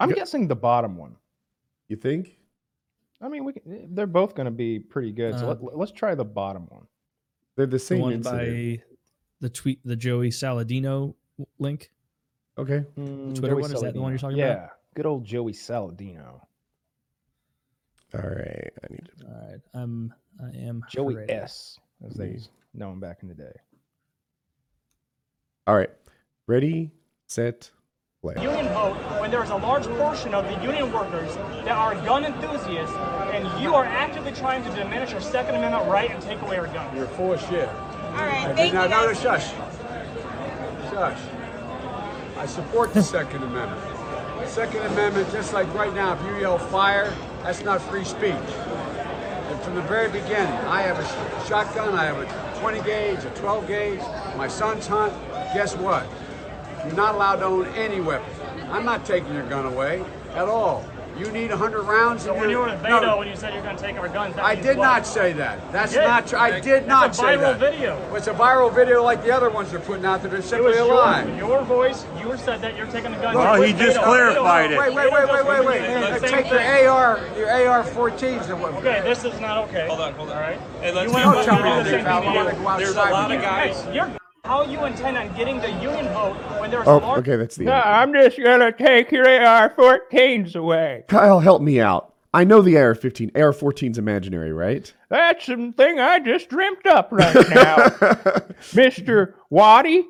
I'm Go- guessing the bottom one. you think? I mean, we can, they're both going to be pretty good. So Uh, let, let's try the bottom one. They're the The same one incident. by the tweet, the Joey Saladino link. Okay. Mm, Twitter Joey one, is that the one you're Saladino. talking yeah, about? good old Joey Saladino. All right. I need to. All right, I'm I am Joey ready. S, as they Mhm. used to know him back in the day. All right. Ready, set, play. union vote when there is a large portion of the union workers that are gun enthusiasts, and you are actively trying to diminish our Second Amendment right and take away our guns. You're full of shit. All right, I thank now, you. no, no, guys. shush. Shush. I support the Second Amendment. The Second Amendment, just like right now, if you yell fire, that's not free speech. And from the very beginning, I have a sh- shotgun, I have a 20 gauge, a 12 gauge, my son's hunt. Guess what? You're not allowed to own any weapon. I'm not taking your gun away at all. You need 100 rounds. So in when you your- were in No, when you said you're going to take our guns, that I means did what? not say that. That's did. not true. I did That's not say that. It's a viral that. video. It's a viral video like the other ones they're putting out that are It simply was a your, lie. your voice. You said that you're taking the guns. Well, he just Beto. clarified Beto- it. Wait, wait, wait, wait, wait, wait. It's Hey, same Take your thing. AR, your AR-14s. and what- Okay, this is not okay. Hold on, hold on. All right. Hey, let's you be went Don't tell me video this, saying I'm gonna did. go. There's a lot of guys. Hey, you're, how you intend on getting the union vote when there's a Oh, large okay. That's the No, end. I'm just gonna take your AR-14s away. Kyle, help me out. I know the AR-15, AR-14's imaginary, right? That's something I just dreamt up right now, Mister Waddy.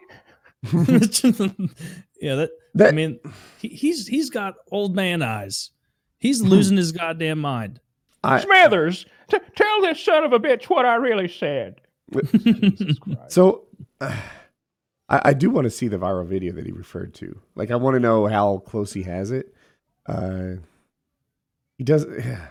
yeah, that, That- I mean, he, he's he's got old man eyes. He's losing his goddamn mind. I, Smithers, t- tell this son of a bitch what I really said. Jesus so I, I do want to see the viral video that he referred to. Like, I want to know how close he has it. Uh, he does. Yeah.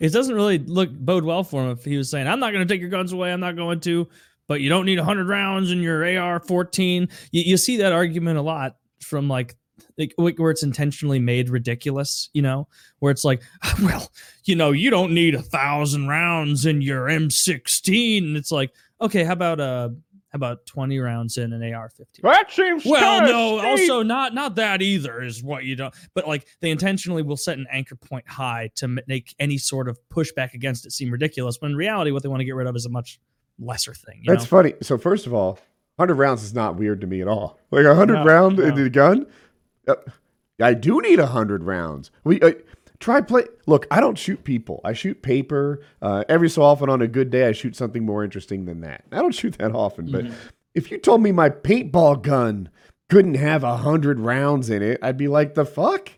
It doesn't really look bode well for him if he was saying, "I'm not going to take your guns away. I'm not going to." But you don't need 100 rounds in your AR-14. You, you see that argument a lot from like, like where it's intentionally made ridiculous. You know, where it's like, well, you know, you don't need a thousand rounds in your M16. And it's like, okay, how about uh, how about 20 rounds in an AR-15? That seems Well, no, steep. also not not that either is what you don't. But like they intentionally will set an anchor point high to make any sort of pushback against it seem ridiculous. When in reality, what they want to get rid of is a much lesser thing. You That's know? funny. So first of all, hundred rounds is not weird to me at all. Like a hundred No, round no. in the gun. uh, I do need a hundred rounds. We uh, try play. Look, I don't shoot people. I shoot paper. Uh, every so often, on a good day, I shoot something more interesting than that. I don't shoot that often, but if you told me my paintball gun couldn't have a hundred rounds in it, I'd be like, the fuck.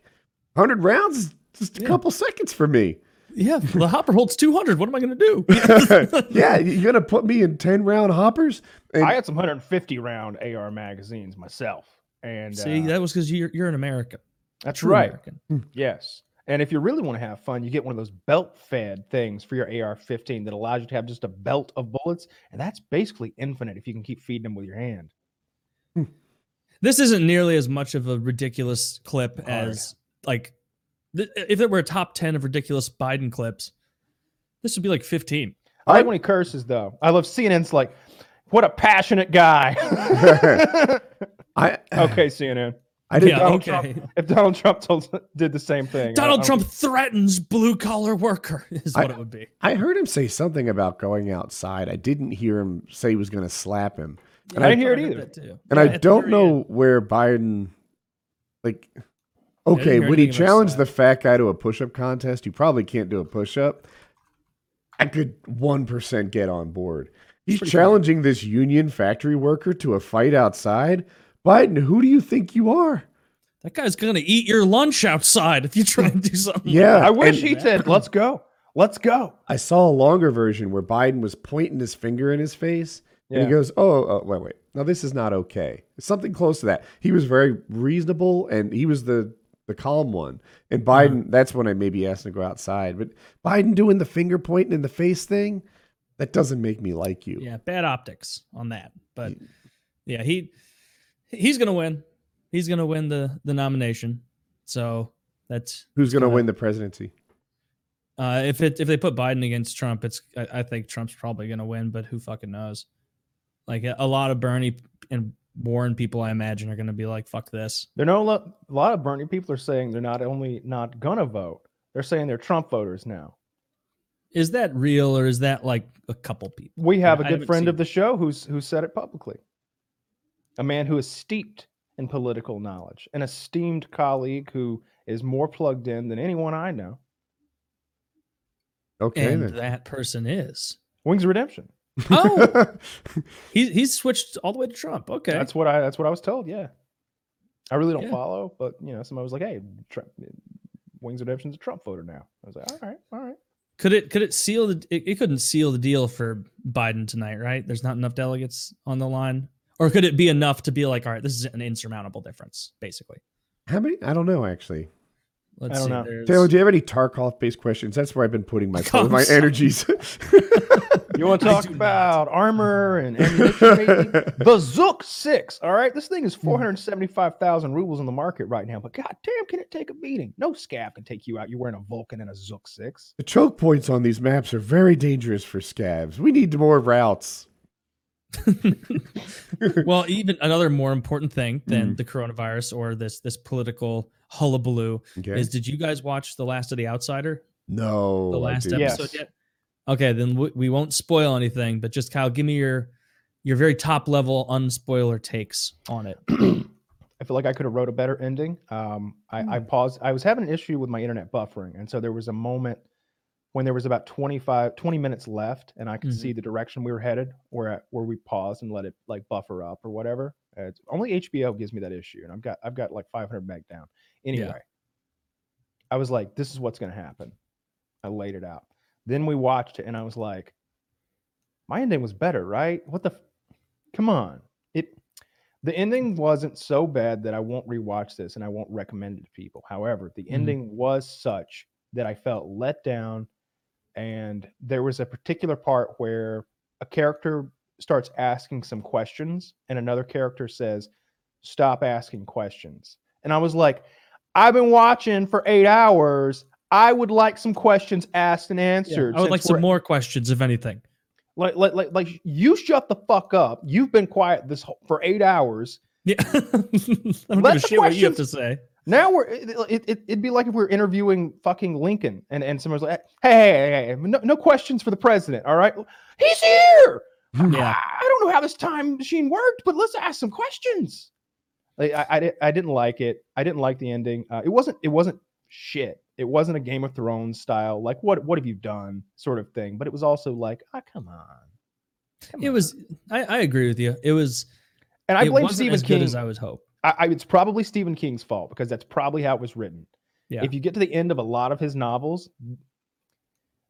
Hundred rounds is just a Yeah. couple seconds for me. Yeah, the hopper holds 200. What am I going to do? yeah, you're gonna put me in ten round hoppers. And I had some 150 round AR magazines myself, and See, uh, that was because you're you're an American. that's True right. American. Yes. And if you really want to have fun, you get one of those belt fed things for your AR 15 that allows you to have just a belt of bullets. And that's basically infinite if you can keep feeding them with your hand. Hmm. This isn't nearly as much of a ridiculous clip oh, Hard. as like th- if it were a top 10 of ridiculous Biden clips. This would be like 15. I I- like when he curses, though. I love CNN's like, what a passionate guy. I okay, CNN. I didn't. Yeah, Donald okay. Trump, if Donald Trump told, did the same thing, Donald I Trump don't- threatens blue collar worker is I- what it would be. I heard him say something about going outside. I didn't hear him say he was going to slap him, and I I, didn't hear it either. too. and Yeah, I don't know end. where Biden. Like, okay, when he challenged the fat guy to a push-up contest, you probably can't do a push-up. I could one percent get on board. He's pretty funny. challenging this union factory worker to a fight outside. Biden, who do you think you are? That guy's gonna eat your lunch outside if you try and do something. Yeah. I wish and- he said, let's go. Let's go. I saw a longer version where Biden was pointing his finger in his face, and he goes, "Oh, oh, wait, wait. Now this is not okay." Something close to that. He was very reasonable, and he was the the calm one. And Biden, that's when I maybe asked him to go outside. But Biden doing the finger pointing in the face thing, that doesn't make me like you. Yeah, bad optics on that. But yeah, he he's gonna win. He's gonna win the the nomination. So that's Who's going to Kinda- win the presidency? uh if it if they put Biden against Trump, it's I, I think Trump's probably gonna win, but who fucking knows? Like a, a lot of Bernie and Warren people, I imagine, are gonna be like, "Fuck this." There no lo- a lot of Bernie people are saying they're not only not gonna vote, they're saying they're Trump voters now. Is that real or is that like a couple people? We have I a good friend of the show who's who said it publicly. A man who is steeped in political knowledge, an esteemed colleague who is more plugged in than anyone I know. Okay, and then. that person is. Wings of Redemption. Oh, he he's switched all the way to Trump. Okay. That's what I that's what I was told. Yeah. I really don't Yeah. follow, but you know, somebody was like, "Hey, Trump, Wings of Redemption's a Trump voter now." I was like, "All right, all right." Could it could it seal the it, it couldn't seal the deal for Biden tonight, right? There's not enough delegates on the line. Or could it be enough to be like, all right, this is an insurmountable difference, basically? How many? I don't know actually. Let's don't see. know. there's- Taylor, do you have any Tarkov based questions? That's where I've been putting my Oh, my energies. You want to talk do not. about armor and ammunition? maybe? the Zhuk Six. All right, this thing is Hmm. four hundred seventy-five thousand rubles on the market right now. But god damn, can it take a beating? No scav can take you out. You're wearing a Vulkan and a Zhuk Six. the choke points on these maps are very dangerous for scavs. We need more routes. well, even another more important thing Hmm. than the coronavirus or this this political hullabaloo Okay. is: Did you guys watch the last of the Outsider? no, the last episode Yes. yet? Okay, then we, we won't spoil anything, but just Kyle, give me your your very top level unspoiler takes on it. I feel like I could have wrote a better ending. Um, I, I paused. I was having an issue with my internet buffering, and so there was a moment when there was about 25, 20 minutes left, and I could Mhm. see the direction we were headed, where where we paused and let it like buffer up or whatever. It's, only HBO gives me that issue, and I've got I've got like 500 meg down. Anyway, I was like, this is what's going to happen. I laid it out. Then we watched it, and I was like, my ending was better, right? What the? F- Come on, it the ending wasn't so bad that I won't rewatch this and I won't recommend it to people. However, the Mhm. ending was such that I felt let down and there was a particular part where a character starts asking some questions, and another character says, "Stop asking questions." And I was like, "I've been watching for eight hours. I would like some questions asked and Yeah, answered." I would like some more questions, if anything. like, like, like, like, you shut the fuck up. You've been quiet this whole, for eight hours. Yeah, I don't give Let a the shit what you have to say. Now we're it, it, it'd be like if we are interviewing fucking Lincoln and, and someone's like, hey, hey, hey, hey, no, no questions for the president. All right. He's here. Yeah. I don't know how this time machine worked, but let's ask some questions. Like I, I, I didn't like it. I didn't like the ending. Uh, it wasn't it wasn't shit. It wasn't a Game of Thrones style, like what what have you done sort of thing. But it was also like, ah, come on. Come It on." was. I, I agree with you. It was. and I blame Stephen as King. as I would hope. I, I, it's probably Stephen King's fault because that's probably how it was written. Yeah. If you get to the end of a lot of his novels,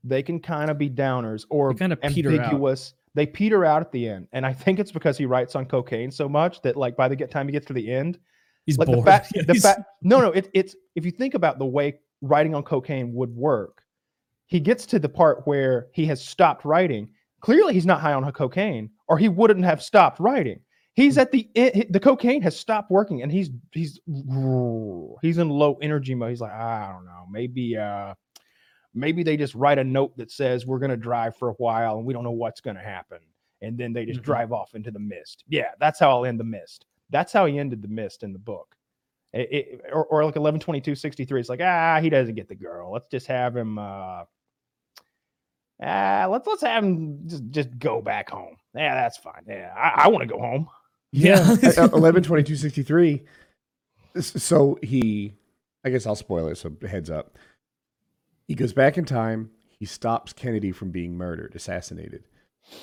they can kind of be downers or They peter out. ambiguous. They peter out at the end, and I think it's because he writes on cocaine so much that, like, by the time he gets to the end, He's like bored. the fact, the fact, no, no, it, it's if you think about the way writing on cocaine would work, he gets to the part where he has stopped writing. Clearly, he's not high on cocaine, or he wouldn't have stopped writing. He's at the end, the cocaine has stopped working, and he's he's he's in low energy mode. He's like, I don't know, maybe uh maybe they just write a note that says we're gonna drive for a while and we don't know what's gonna happen, and then they just Mhm. drive off into the mist. Yeah, that's how I'll end the mist. That's how he ended the mist in the book. It, it- or, or like 11 22 63 it's like ah he doesn't get the girl let's just have him uh ah let's let's have him just, just go back home yeah that's fine yeah i, I want to go home Yeah. At, uh, 11 22 63 S- so he i guess i'll spoil it so heads up. He goes back in time. He stops kennedy from being murdered assassinated.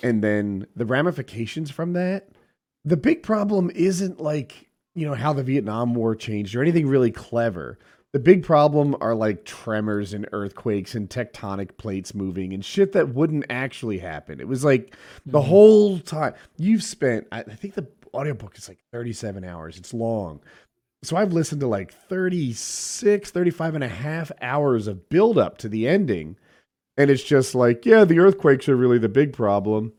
And then the ramifications from that the big problem isn't like you know how the vietnam war changed or anything really clever. The big problem are like tremors and earthquakes and tectonic plates moving and shit that wouldn't actually happen. It was like the Mhm. whole time you've spent I think the audiobook is like 37 hours. It's long. So i've listened to like 36 35 and a half hours of build up to the ending and it's just like yeah the earthquakes are really the big problem.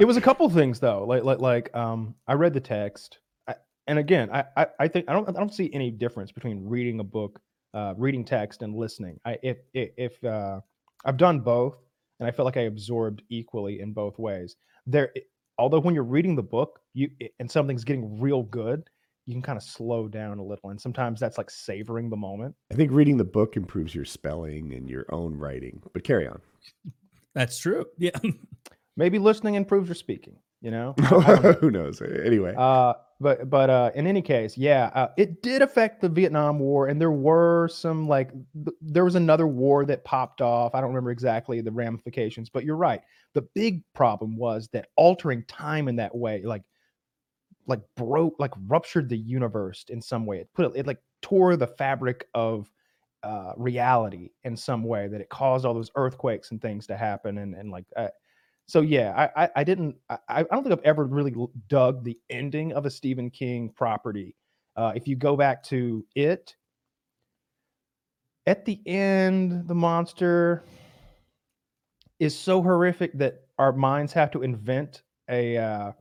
It was a couple things though. Like like like um i read the text. I, and again I, I i think i don't i don't see any difference between reading a book uh reading text and listening. I if if, if uh i've done both and i felt like i absorbed equally in both ways. There although when you're reading the book you and something's getting real good you can kind of slow down a little and sometimes that's like savoring the moment i think reading the book improves your spelling and your own writing but carry on That's true. Yeah. maybe listening improves your speaking you know I- I don't know. who knows anyway Uh, but but uh, in any case, yeah, uh, it did affect the Vietnam War, and there were some like th- there was another war that popped off. I don't remember exactly the ramifications, but you're right. The big problem was that altering time in that way, like like broke, like ruptured the universe in some way. It put it, like tore the fabric of uh, reality in some way that it caused all those earthquakes and things to happen, and and like. So yeah, I I, I didn't I, I don't think I've ever really dug the ending of a Stephen King property. Uh, if you go back to it, at the end, the monster is so horrific that our minds have to invent a uh,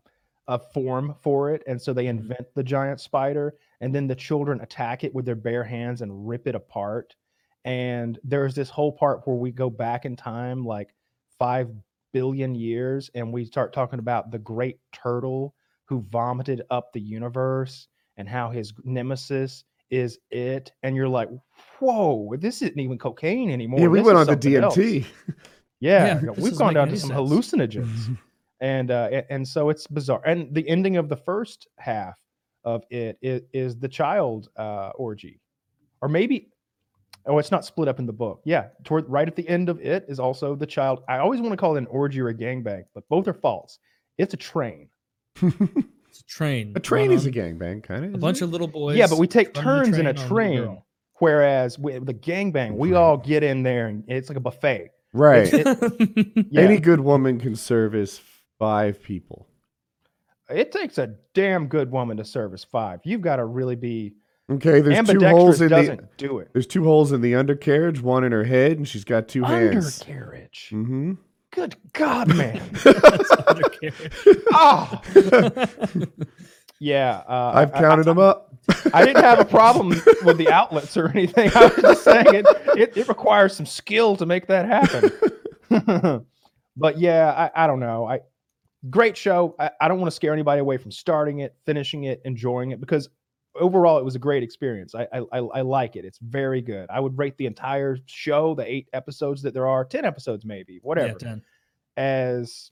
a form for it, and so they invent the giant spider, and then the children attack it with their bare hands and rip it apart. And there's this whole part where we go back in time, like five billion years, and we start talking about the great turtle who vomited up the universe and how his nemesis is it. And you're like, whoa, this isn't even cocaine anymore. yeah we This went on to dmt Yeah, Yeah, you know, this we've gone down to some sense. hallucinogens, and uh, and so it's bizarre. And the ending of the first half of it is, is the child uh, orgy, or maybe. Oh, it's not split up in the book. Yeah, toward right at the end of it is also the child. I always want to call it an orgy or a gangbang, but both are false. It's a train. It's a train. a train going is a on. gangbang kind of A bunch of little boys. yeah, but we take from the turns in a train on the train. girl. Whereas with the gangbang, we all get in there and it's like a buffet. right It- Yeah. any good woman can service five people it takes a damn good woman to service five. You've got to really be Okay, there's two holes in doesn't the do it. there's two holes in the undercarriage, one in her head, and she's got two hands. Undercarriage. Mm-hmm. Good God, man. Undercarriage. Ah. yeah. Uh, I've I- counted them up. I didn't have a problem with the outlets or anything. I was just saying it, it, it requires some skill to make that happen. but yeah, I, I don't know. I great show. I, I don't want to scare anybody away from starting it, finishing it, enjoying it because overall it was a great experience. I, I I like it. It's very good. I would rate the entire show, the eight episodes that there are, ten episodes maybe, whatever, Yeah, 10. as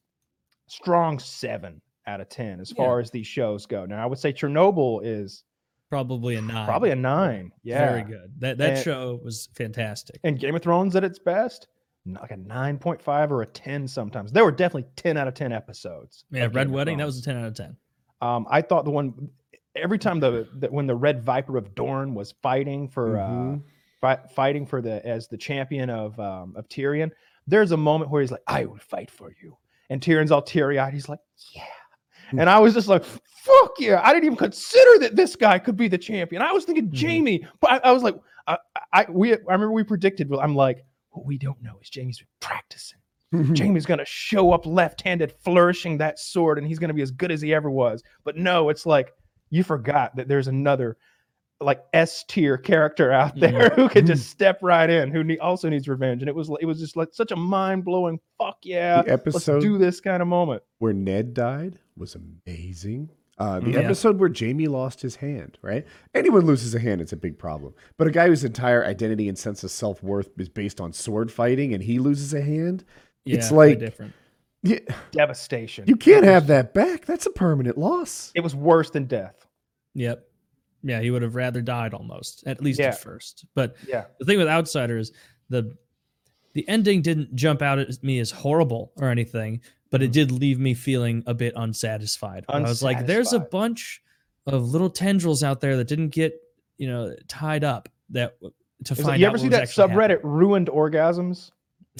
strong seven out of ten as Yeah. far as these shows go. Now I would say Chernobyl is Probably a nine. Probably a nine. Yeah. Very good. That that And- show was fantastic. And Game of Thrones at its best, like a 9.5 or a 10 sometimes. There were definitely 10 out of 10 episodes. Yeah, Red Wedding, that was a 10 out of 10. Um, I thought the one every time the, the when the Red Viper of Dorne was fighting for Mhm. uh fi- fighting for the as the champion of um of Tyrion, there's a moment where he's like, I will fight for you. And Tyrion's all teary eyed. He's like, Yeah. Hmm. And I was just like, fuck yeah. I didn't even consider that this guy could be the champion. I was thinking Mhm. Jaime, but I, I was like, I, I we I remember we predicted, well, I'm like, what we don't know is Jaime's been practicing. Jaime's gonna show up left-handed, flourishing that sword, and he's gonna be as good as he ever was. But no, it's like you forgot that there's another like S tier character out there who can just step right in, who need, also needs revenge. And it was it was just like such a mind blowing fuck yeah, the let's episode do this kind of moment. where Ned died was amazing. Uh, the Yeah. episode where Jaime lost his hand, right? Anyone loses a hand, it's a big problem. But a guy whose entire identity and sense of self worth is based on sword fighting and he loses a hand, Yeah, It's like- different. Yeah, Devastation. you can't have that back. That's a permanent loss. It was worse than death. Yep. Yeah, he would have rather died almost, at least Yeah. at first. But Yeah. the thing with Outsiders, the the ending didn't jump out at me as horrible or anything, but Mm. it did leave me feeling a bit unsatisfied. I was like, there's a bunch of little tendrils out there that didn't get, you know, tied up that to Is it- find you out ever what see was that actually subreddit ruined orgasms?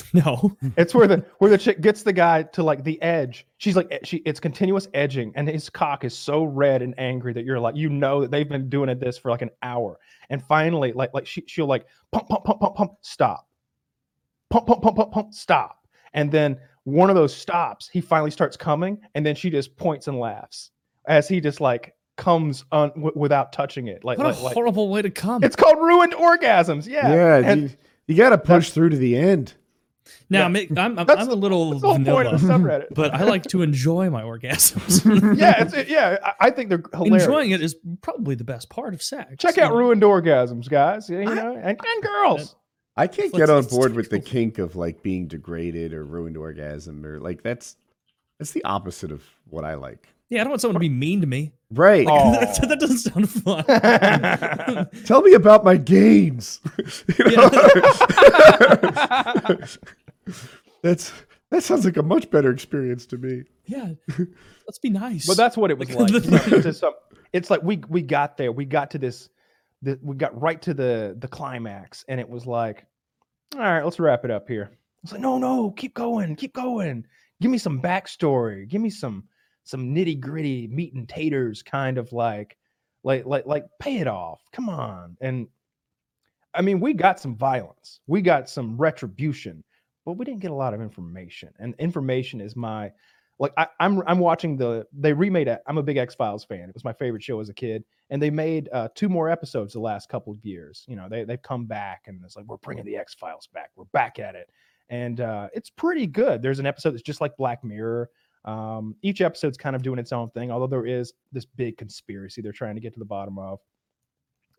Happening. No. It's where the where the chick gets the guy to like the edge. She's like she it's continuous edging, and his cock is so red and angry that you're like you know that they've been doing it this for like an hour, and finally like like she she'll like pump pump pump pump pump stop, pump pump pump pump pump stop, and then one of those stops he finally starts coming, and then she just points and laughs as he just like comes on w- without touching it like What a like, like horrible way to come. it's called ruined orgasms yeah Yeah, and you, you got to push through to the end. Now, yeah. I'm, I'm, That's I'm a little that's the whole point of the vanilla, subreddit but I like to enjoy my orgasms. yeah, it's, it, yeah. I, I think they're hilarious. Enjoying it is probably the best part of sex. Check out know? ruined orgasms, guys. You I- know, and, and girls. I can't get on board with the kink of like being degraded or ruined orgasm or like that's that's the opposite of what I like. Yeah, I don't want someone to be mean to me. Right. Oh. that, that doesn't sound fun. Tell me about my gains. That's that sounds like a much better experience to me. yeah, let's be nice. but that's what it was Like- like. you know, it's, just some- it's like we we got there. We got to this. The, we got right to the the climax, and it was like, all right, let's wrap it up here. It's like, no, no, keep going, keep going. Give me some backstory. Give me some some nitty gritty meat and taters, kind of like, like like like pay it off. Come on, and I mean, we got some violence, we got some retribution, but we didn't get a lot of information. And information is my like I, I'm I'm watching the they remade it. I'm a big X Files fan. It was my favorite show as a kid, and they made uh, two more episodes the last couple of years. You know, they they've come back and it's like we're bringing the X Files back. We're back at it, and uh, it's pretty good. There's an episode that's just like Black Mirror. Um, each episode's kind of doing its own thing, although there is this big conspiracy they're trying to get to the bottom of,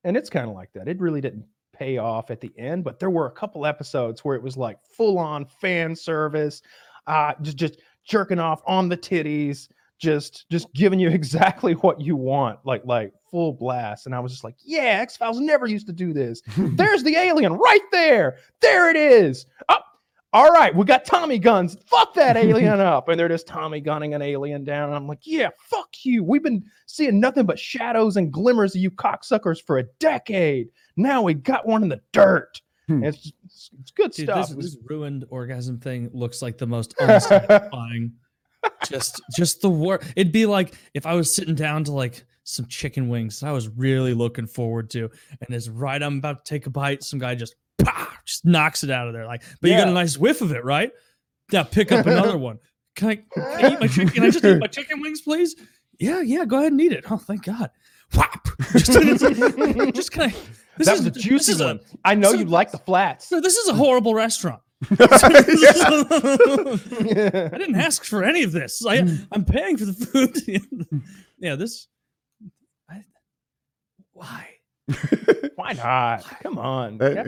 and it's kind of like that. It really didn't pay off at the end, but there were a couple episodes where it was like full on fan service, uh, just just jerking off on the titties, just just giving you exactly what you want, like like full blast. And I was just like, yeah, X Files never used to do this. There's the alien right there. There it is. Up. All right, we got Tommy guns. Fuck that alien up. And they're just Tommy gunning an alien down. And I'm like, yeah, fuck you. We've been seeing nothing but shadows and glimmers of you cocksuckers for a decade. Now we got one in the dirt. Hmm. It's, it's, it's good Dude, stuff. this, this ruined orgasm thing looks like the most unsatisfying. just, just the word. It'd be like if I was sitting down to like some chicken wings. I was really looking forward to, and as right I'm about to take a bite, some guy just pah, just knocks it out of there. Like, but you got a nice whiff of it, right? Now pick up another one. Can I, can I eat my chicken? Can I just eat my chicken wings, please? Yeah, yeah. Go ahead and eat it. Oh, thank God. Whop. Just, just kind of. This that is was a this juicy one. I know so- you like the flats. so this is a horrible restaurant. Yeah. I didn't ask for any of this. I, I'm paying for the food. yeah, this. I, why? Why not? Come on. Uh, Yeah.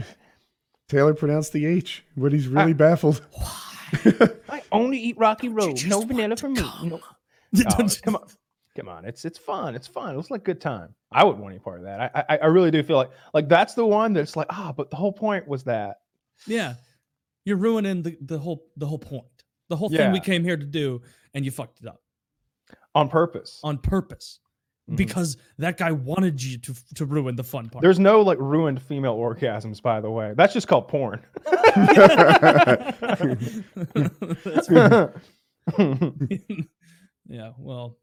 Taylor pronounced the H, but he's really baffled. Why? I only eat Rocky Road. No want vanilla for me. come. No. Oh, come on. Come on. It's it's fun. It's fun. It looks like a good time. I wouldn't want any part of that. I, I I really do feel like like that's the one that's like, ah, but the whole point was that. Yeah, you're ruining the, the whole the whole point, the whole thing we came here to do, and you fucked it up On purpose. on purpose Mhm. because that guy wanted you to to ruin the fun part. There's no like ruined female orgasms, by the way. That's just called porn. That's right. yeah. Well,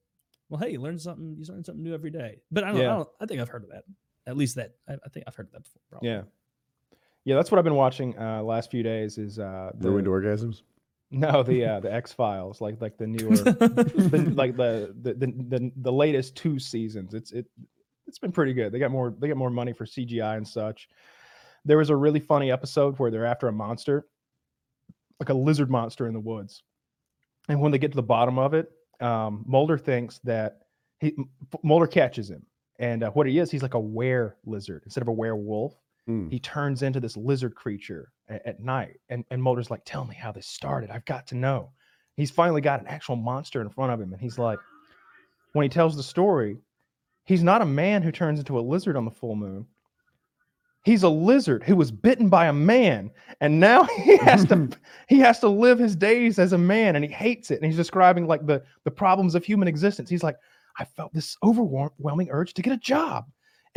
well. Hey, you learn something. You learn something new every day. But I don't. I, don't, I think I've heard of that. At least that. I, I think I've heard of that before. probably. yeah. Yeah, that's what I've been watching uh last few days is uh the, Ruined orgasms. No the uh the X Files, like like the newer the, like the, the the the the latest two seasons. It's it it's been pretty good. They got more they got more money for CGI and such. There was a really funny episode where they're after a monster, like a lizard monster in the woods. And when they get to the bottom of it, um, Mulder thinks that he M- Mulder catches him, and uh, what he is, he's like a were lizard instead of a werewolf. Mm. He turns into this lizard creature at, at night, and and Mulder's like, "Tell me how this started. I've got to know." He's finally got an actual monster in front of him, and he's like, when he tells the story, he's not a man who turns into a lizard on the full moon. He's a lizard who was bitten by a man, and now he has to he has to live his days as a man, and he hates it. And he's describing like the the problems of human existence. He's like, I felt this overwhelming urge to get a job,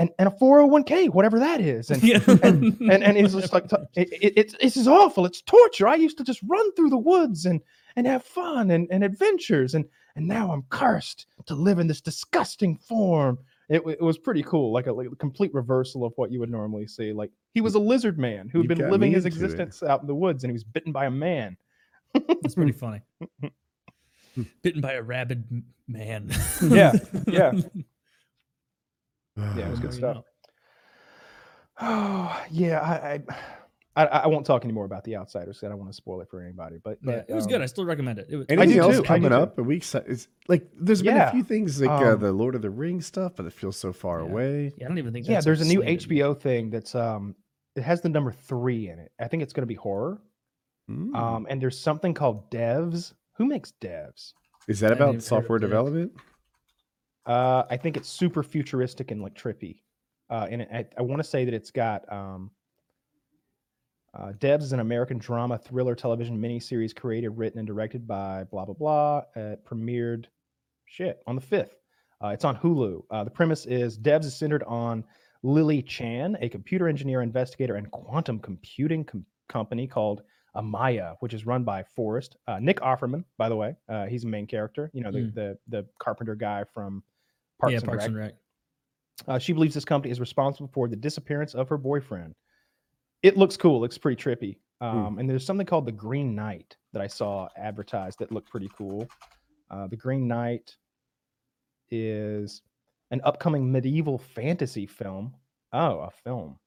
and and a four hundred one k, whatever that is, and Yeah. and and, and he's just like, t- it, it, it's this is awful. It's torture. I used to just run through the woods and and have fun and, and adventures, and and now I'm cursed to live in this disgusting form. It, it was pretty cool, like a, like a complete reversal of what you would normally see. Like he was a lizard man who You had been living his into it. existence out in the woods, and he was bitten by a man. That's pretty funny. Hmm. Bitten by a rabid man. Yeah, yeah. Ah, Yeah, it was good stuff. Oh yeah, I, I I I won't talk anymore about the Outsiders. 'cause I don't want to spoil it for anybody. But, Yeah, it was um, good. I still recommend it. it was, Anything do else too, I do coming too. up? A week. It's like there's been Yeah, a few things like uh, um, the Lord of the Rings stuff, but it feels so far Yeah. away. yeah, I don't even think. yeah, that's there's a new slated. HBO thing that's um it has the number three in it. I think it's going to be horror. Mm. Um, and there's something called Devs. Who makes Devs? Is that I haven't even heard about of software Dev. development? Uh, I think it's super futuristic and like trippy. Uh, and it, I, I want to say that it's got um, uh, Devs is an American drama thriller television miniseries created, written, and directed by blah blah blah. Uh, premiered shit on the fifth. Uh, it's on Hulu. Uh, the premise is Devs is centered on Lily Chan, a computer engineer, investigator, and quantum computing com- company called Amaya, which is run by Forrest. Uh, Nick Offerman, by the way, uh, he's a main character. You know, the, Mm. the the carpenter guy from Parks yeah, and Parks Rec. and Rec. Uh, she believes this company is responsible for the disappearance of her boyfriend. It looks cool. Looks pretty trippy. Um, And there's something called the Green Knight that I saw advertised that looked pretty cool. Uh, the Green Knight is an upcoming medieval fantasy film. Oh, a film.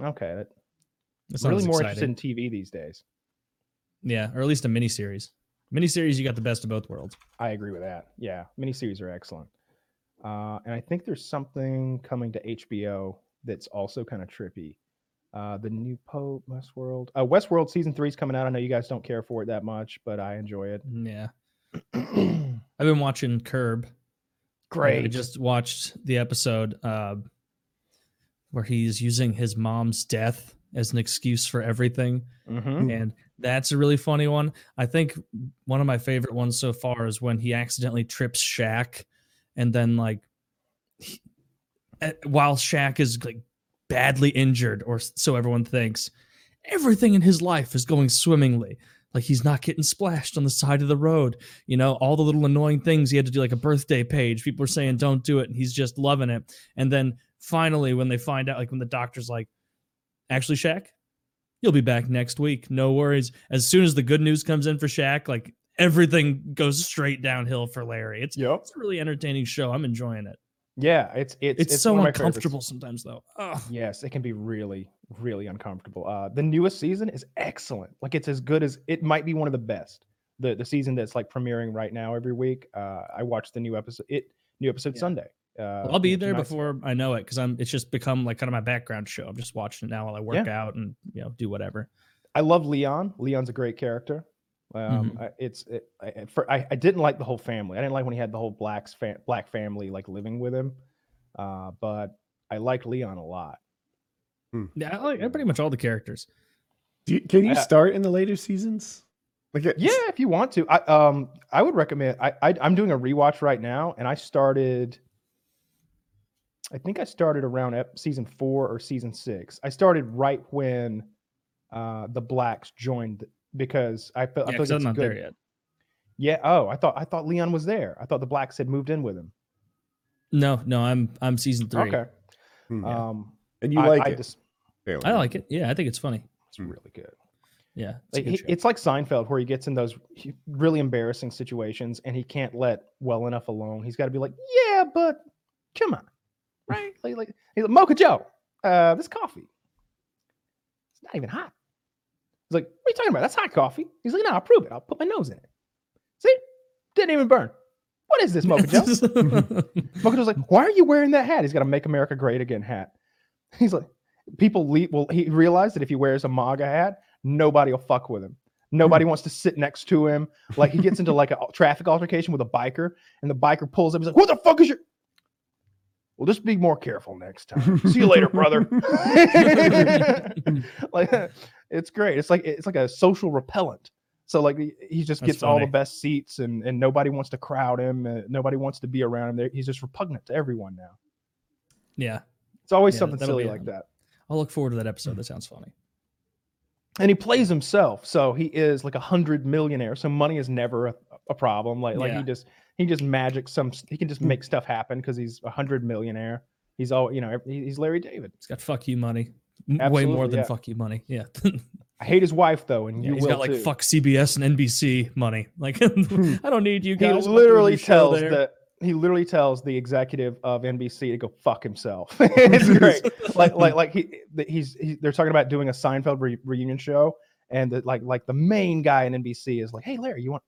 Okay, that, That really more exciting. interested in TV these days. Yeah, or at least a miniseries. Miniseries, you got the best of both worlds. I agree with that. Yeah, miniseries are excellent. Uh, and I think there's something coming to HBO that's also kind of trippy. Uh, the new Pope, Westworld. Uh, Westworld season three is coming out. I know you guys don't care for it that much, but I enjoy it. Yeah, I've been watching Curb. Great. I just watched the episode uh, where he's using his mom's death as an excuse for everything. Mhm. and that's a really funny one. I think one of my favorite ones so far is when he accidentally trips Shaq, and then like he- eh, while Shaq is like badly injured, or so everyone thinks, everything in his life is going swimmingly. like he's not getting splashed on the side of the road. You know, all the little annoying things he had to do, like a birthday page. People are saying don't do it, and he's just loving it. And then finally, when they find out, like when the doctor's like, actually, Shaq, you'll be back next week. No worries. As soon as the good news comes in for Shaq, like everything goes straight downhill for Larry. It's Yep. it's a really entertaining show. I'm enjoying it. Yeah, it's it's It's, so my favorites. uncomfortable sometimes, though. Ugh. Yes, it can be really, really uncomfortable. Uh, the newest season is excellent. Like it's as good as it might be one of the best. The the season that's like premiering right now every week. Uh, I watched the new episode. It new episode Yeah. Sunday. Uh, I'll be there before I know it because I'm. It's just become like kind of my background show. I'm just watching it now while I work out and you know do whatever. I love Leon. Leon's a great character. Um, Mm-hmm. I, it's it, I, I- for, I, I didn't like the whole family. I didn't like when he had the whole blacks fa- black family like living with him. Uh, but I liked Leon a lot. Yeah, I like pretty much all the characters. Do you, can you I- start in the later seasons? Like it's- Yeah, if you want to, I um I would recommend. I, I I'm doing a rewatch right now, and I started. I think I started around ep- season four or season six. I started right when uh the blacks joined because I felt Yeah, I feel because like I'm not good. there yet. Yeah. Oh, I thought I thought Leon was there. I thought the blacks had moved in with him. No, no, I'm I'm season three. Okay. Hmm, yeah. Um, and you I, like I it? just I like it. Yeah, I think it's funny. it's really good. Yeah, it's, Like, good he- it's like Seinfeld, where he gets in those really embarrassing situations, and he can't let well enough alone. He's got to be like, "Yeah, but come on, right?" Like, like he's like, "Mocha Joe, uh, this coffee, it's not even hot." He's like, "What are you talking about? That's hot coffee." He's like, "No, I'll prove it. I'll put my nose in it. See, didn't even burn. What is this, Mocha Joe?" Mocha Joe's like, "Why are you wearing that hat?" He's got a "Make America Great Again" hat. He's like, people leave. Well, he realized that if he wears a MAGA hat, nobody will fuck with him. Nobody hmm. wants to sit next to him. Like he gets into like a traffic altercation with a biker, and the biker pulls up. He's like, "What the fuck is your?" Well, just be more careful next time. See you later, brother. like it's great. It's like it's like a social repellent. So like he, just That's gets all the best seats, and and nobody wants to crowd him. Uh, nobody wants to be around him. There, he's just repugnant to everyone now. yeah, It's always Yeah, something silly like that. I'll look forward to that episode. That sounds funny. and he plays himself so he is like a hundred millionaire so money is never a, a problem like like Yeah. he just he just magic some he can just hmm. make stuff happen because he's a hundred millionaire he's all you know he's larry david He's got fuck you money. M- Way more than yeah. fuck you money. Yeah. i hate his wife though and Yeah, you he's will got like too. fuck CBS and NBC money. Like hmm. I don't need you he guys. Doing literally tells the he literally tells the executive of nbc to go fuck himself it's great like like like he he's he, they're talking about doing a seinfeld re- reunion show and the, like like the main guy in nbc is like hey larry you want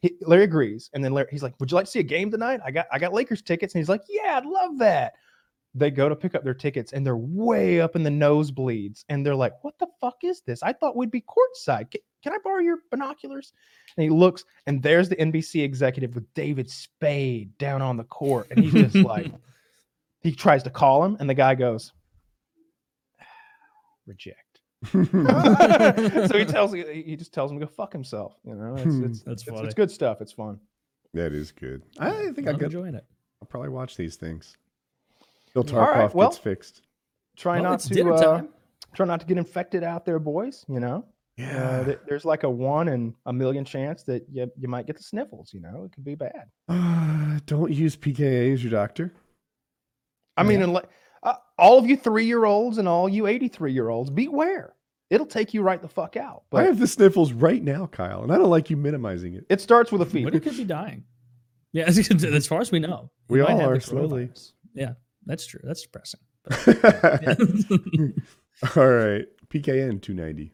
he, larry agrees and then larry, he's like would you like to see a game tonight? I got i got lakers tickets. And he's like yeah i'd love that. They go to pick up their tickets and they're way up in the nosebleeds and they're like what the fuck is this? I thought we'd be courtside. Can, can i borrow your binoculars? And he looks and there's the nbc executive with david spade down on the court and he's just like he tries to call him and the guy goes reject so he tells he he just tells him to go fuck himself you know it's it's, That's it's, funny. it's good stuff it's fun that is good. I think I I'm could. enjoying it. I'll probably watch these things. Bill All right, Tarkoff well- gets fixed. try Well, not it's to dinner uh, time. try not to get infected out there boys you know uh, th- there's like a one in a million chance that you, you might get the sniffles you know it could be bad Uh, don't use PKA as your doctor. I mean, Yeah. unle- uh, all of you three year olds and all you 83 year olds, beware. It'll take you right the fuck out. I have the sniffles right now, Kyle, and I don't like you minimizing it. it starts with a Woody fever. could be dying. Yeah, as, as far as we know, We all are slowly. Yeah, that's true. That's depressing. all right, PKN 290.